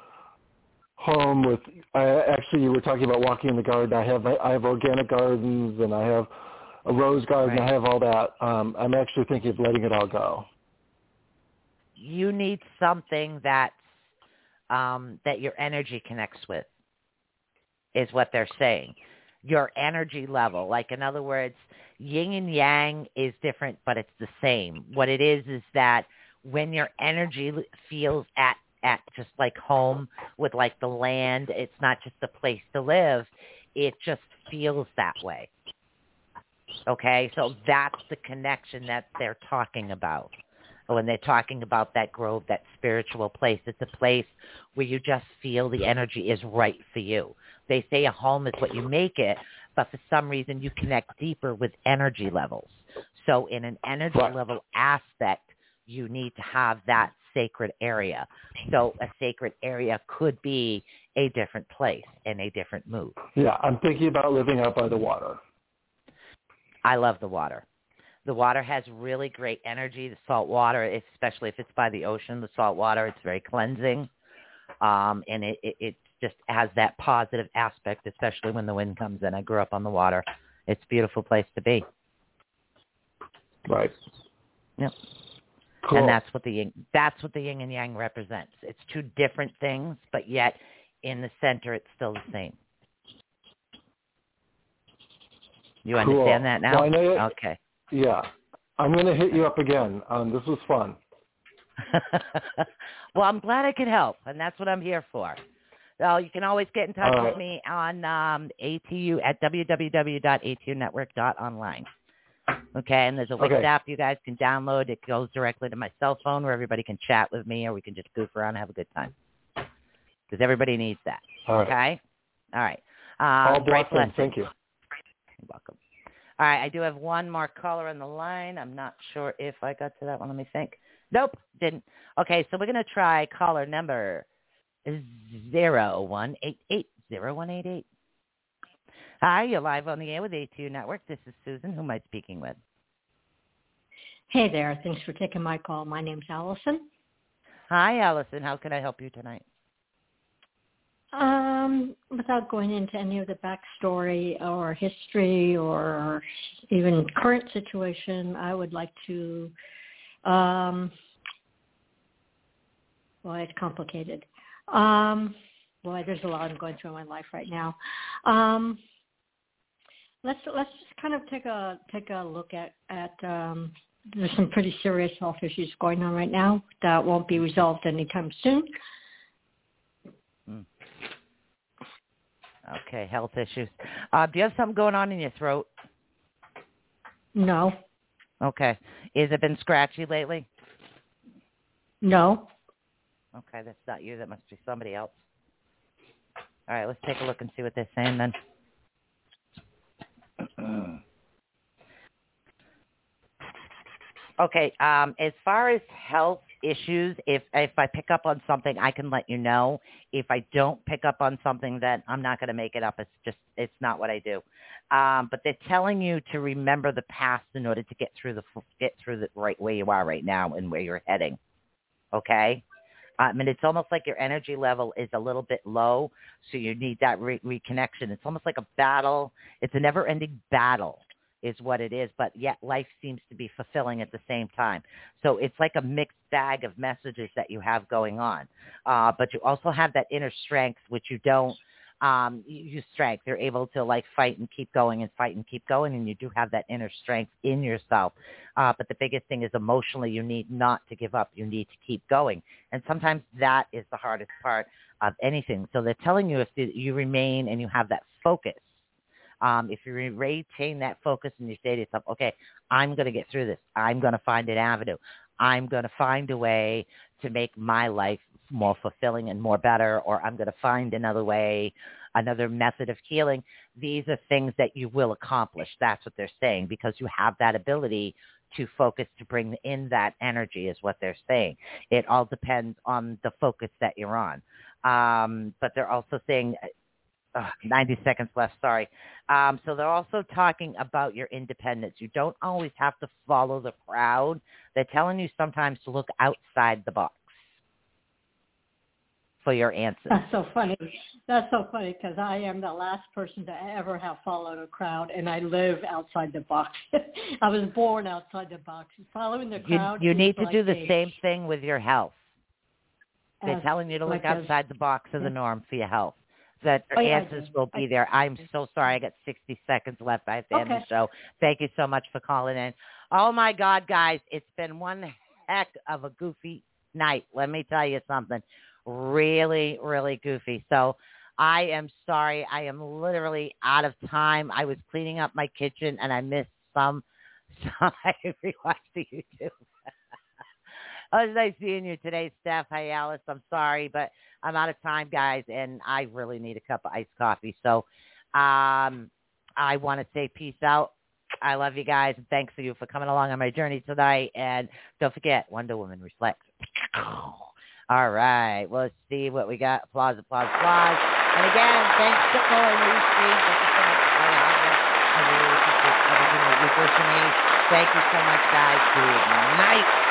home with. I actually you were talking about walking in the garden. I have I have organic gardens and I have a rose garden. Right. I have all that. Um, I'm actually thinking of letting it all go. You need something that's um, that your energy connects with, is what they're saying. Your energy level, like in other words, yin and yang is different, but it's the same. What it is is that when your energy feels at at just like home with like the land, it's not just a place to live. It just feels that way. Okay, so that's the connection that they're talking about when they're talking about that grove, that spiritual place. It's a place where you just feel the energy is right for you. They say a home is what you make it, but for some reason you connect deeper with energy levels. So in an energy Right. level aspect, you need to have that sacred area. So a sacred area could be a different place and a different mood. Yeah, I'm thinking about living out by the water. I love the water. The water has really great energy. The salt water, especially if it's by the ocean, the salt water, it's very cleansing, um, and it, it it just has that positive aspect, especially when the wind comes in. I grew up on the water. It's a beautiful place to be. Right. Yep. Cool. And that's what the yin, that's what the yin and yang represents. It's two different things, but yet in the center, it's still the same. You Cool. understand that now? Well, I know you- Okay. Yeah. I'm going to hit you up again. Um, this was fun. well, I'm glad I could help, and that's what I'm here for. So you can always get in touch All with me on um, ATU at www.atunetwork.online. Okay, and there's a Wix Okay. app you guys can download. It goes directly to my cell phone where everybody can chat with me, or we can just goof around and have a good time. Because everybody needs that. All right. Okay. All right. All Um, great blessings. blessings. Thank you. Welcome. All right, I do have one more caller on the line. I'm not sure if I got to that one. Let me think. Nope, didn't. Okay, so we're gonna try caller number zero one eight eight zero one eight eight. Hi, you're live on the air with ATU Network. This is Susan. Who am I speaking with? Hey there. Thanks for taking my call. My name's Allison. Hi, Allison. How can I help you tonight? Um, without going into any of the backstory or history or even current situation, I would like to. Um, boy, it's complicated. Um, boy, there's a lot I'm going through in my life right now. Um, let's let's just kind of take a take a look at at um, there's some pretty serious health issues going on right now that won't be resolved anytime soon. Okay, health issues. Uh, do you have something going on in your throat? No. Okay. Is it been scratchy lately? No. Okay, that's not you. That must be somebody else. All right, let's take a look and see what they're saying then. okay, um, as far as health issues, if if I pick up on something, I can let you know. If I don't pick up on something, then I'm not going to make it up. It's just it's not what I do. Um, but they're telling you to remember the past in order to get through the get through the right where you are right now and where you're heading. Okay. I mean, it's almost like your energy level is a little bit low, so you need that re- reconnection. It's almost like a battle. It's a never-ending battle, is what it is. But yet, life seems to be fulfilling at the same time. So it's like a mixed bag of messages that you have going on. Uh, but you also have that inner strength, which you don't um, you use strength. You're able to like fight and keep going and fight and keep going, and you do have that inner strength in yourself. Uh, but the biggest thing is emotionally, you need not to give up. You need to keep going, and sometimes that is the hardest part of anything. So they're telling you if you remain and you have that focus. Um, if you retain that focus and you say to yourself, okay, I'm going to get through this. I'm going to find an avenue. I'm going to find a way to make my life more fulfilling and more better, or I'm going to find another way, another method of healing. These are things that you will accomplish. That's what they're saying because you have that ability to focus to bring in that energy is what they're saying. It all depends on the focus that you're on. Um, but they're also saying uh, 90 seconds left, sorry. Um, so they're also talking about your independence. You don't always have to follow the crowd. They're telling you sometimes to look outside the box for your answers. That's so funny. That's so funny because I am the last person to ever have followed a crowd, and I live outside the box. I was born outside the box. Following the crowd. You, you need to like do the a, same thing with your health. They're as- telling you to look like a- outside the box of the norm for your health. That Oh, yeah, answers will be there. I'm so sorry. I got 60 seconds left. I have to end the show. Thank you so much for calling in. Oh my God, guys, it's been one heck of a goofy night. Let me tell you something. Really, really goofy. So I am sorry. I am literally out of time. I was cleaning up my kitchen and I missed some. So I rewatched the YouTube. Oh, it's nice seeing you today, Steph. Hey, Alice. I'm sorry, but I'm out of time, guys, and I really need a cup of iced coffee. So um, I want to say peace out. I love you guys, and thanks for you for coming along on my journey tonight. And don't forget, Wonder Woman reflects. All right. well, Let's see what we got. Applause, applause, applause. And again, thanks to Cole and Lucy. Thank you so much. I really appreciate to me. Thank you so much, guys. Good night.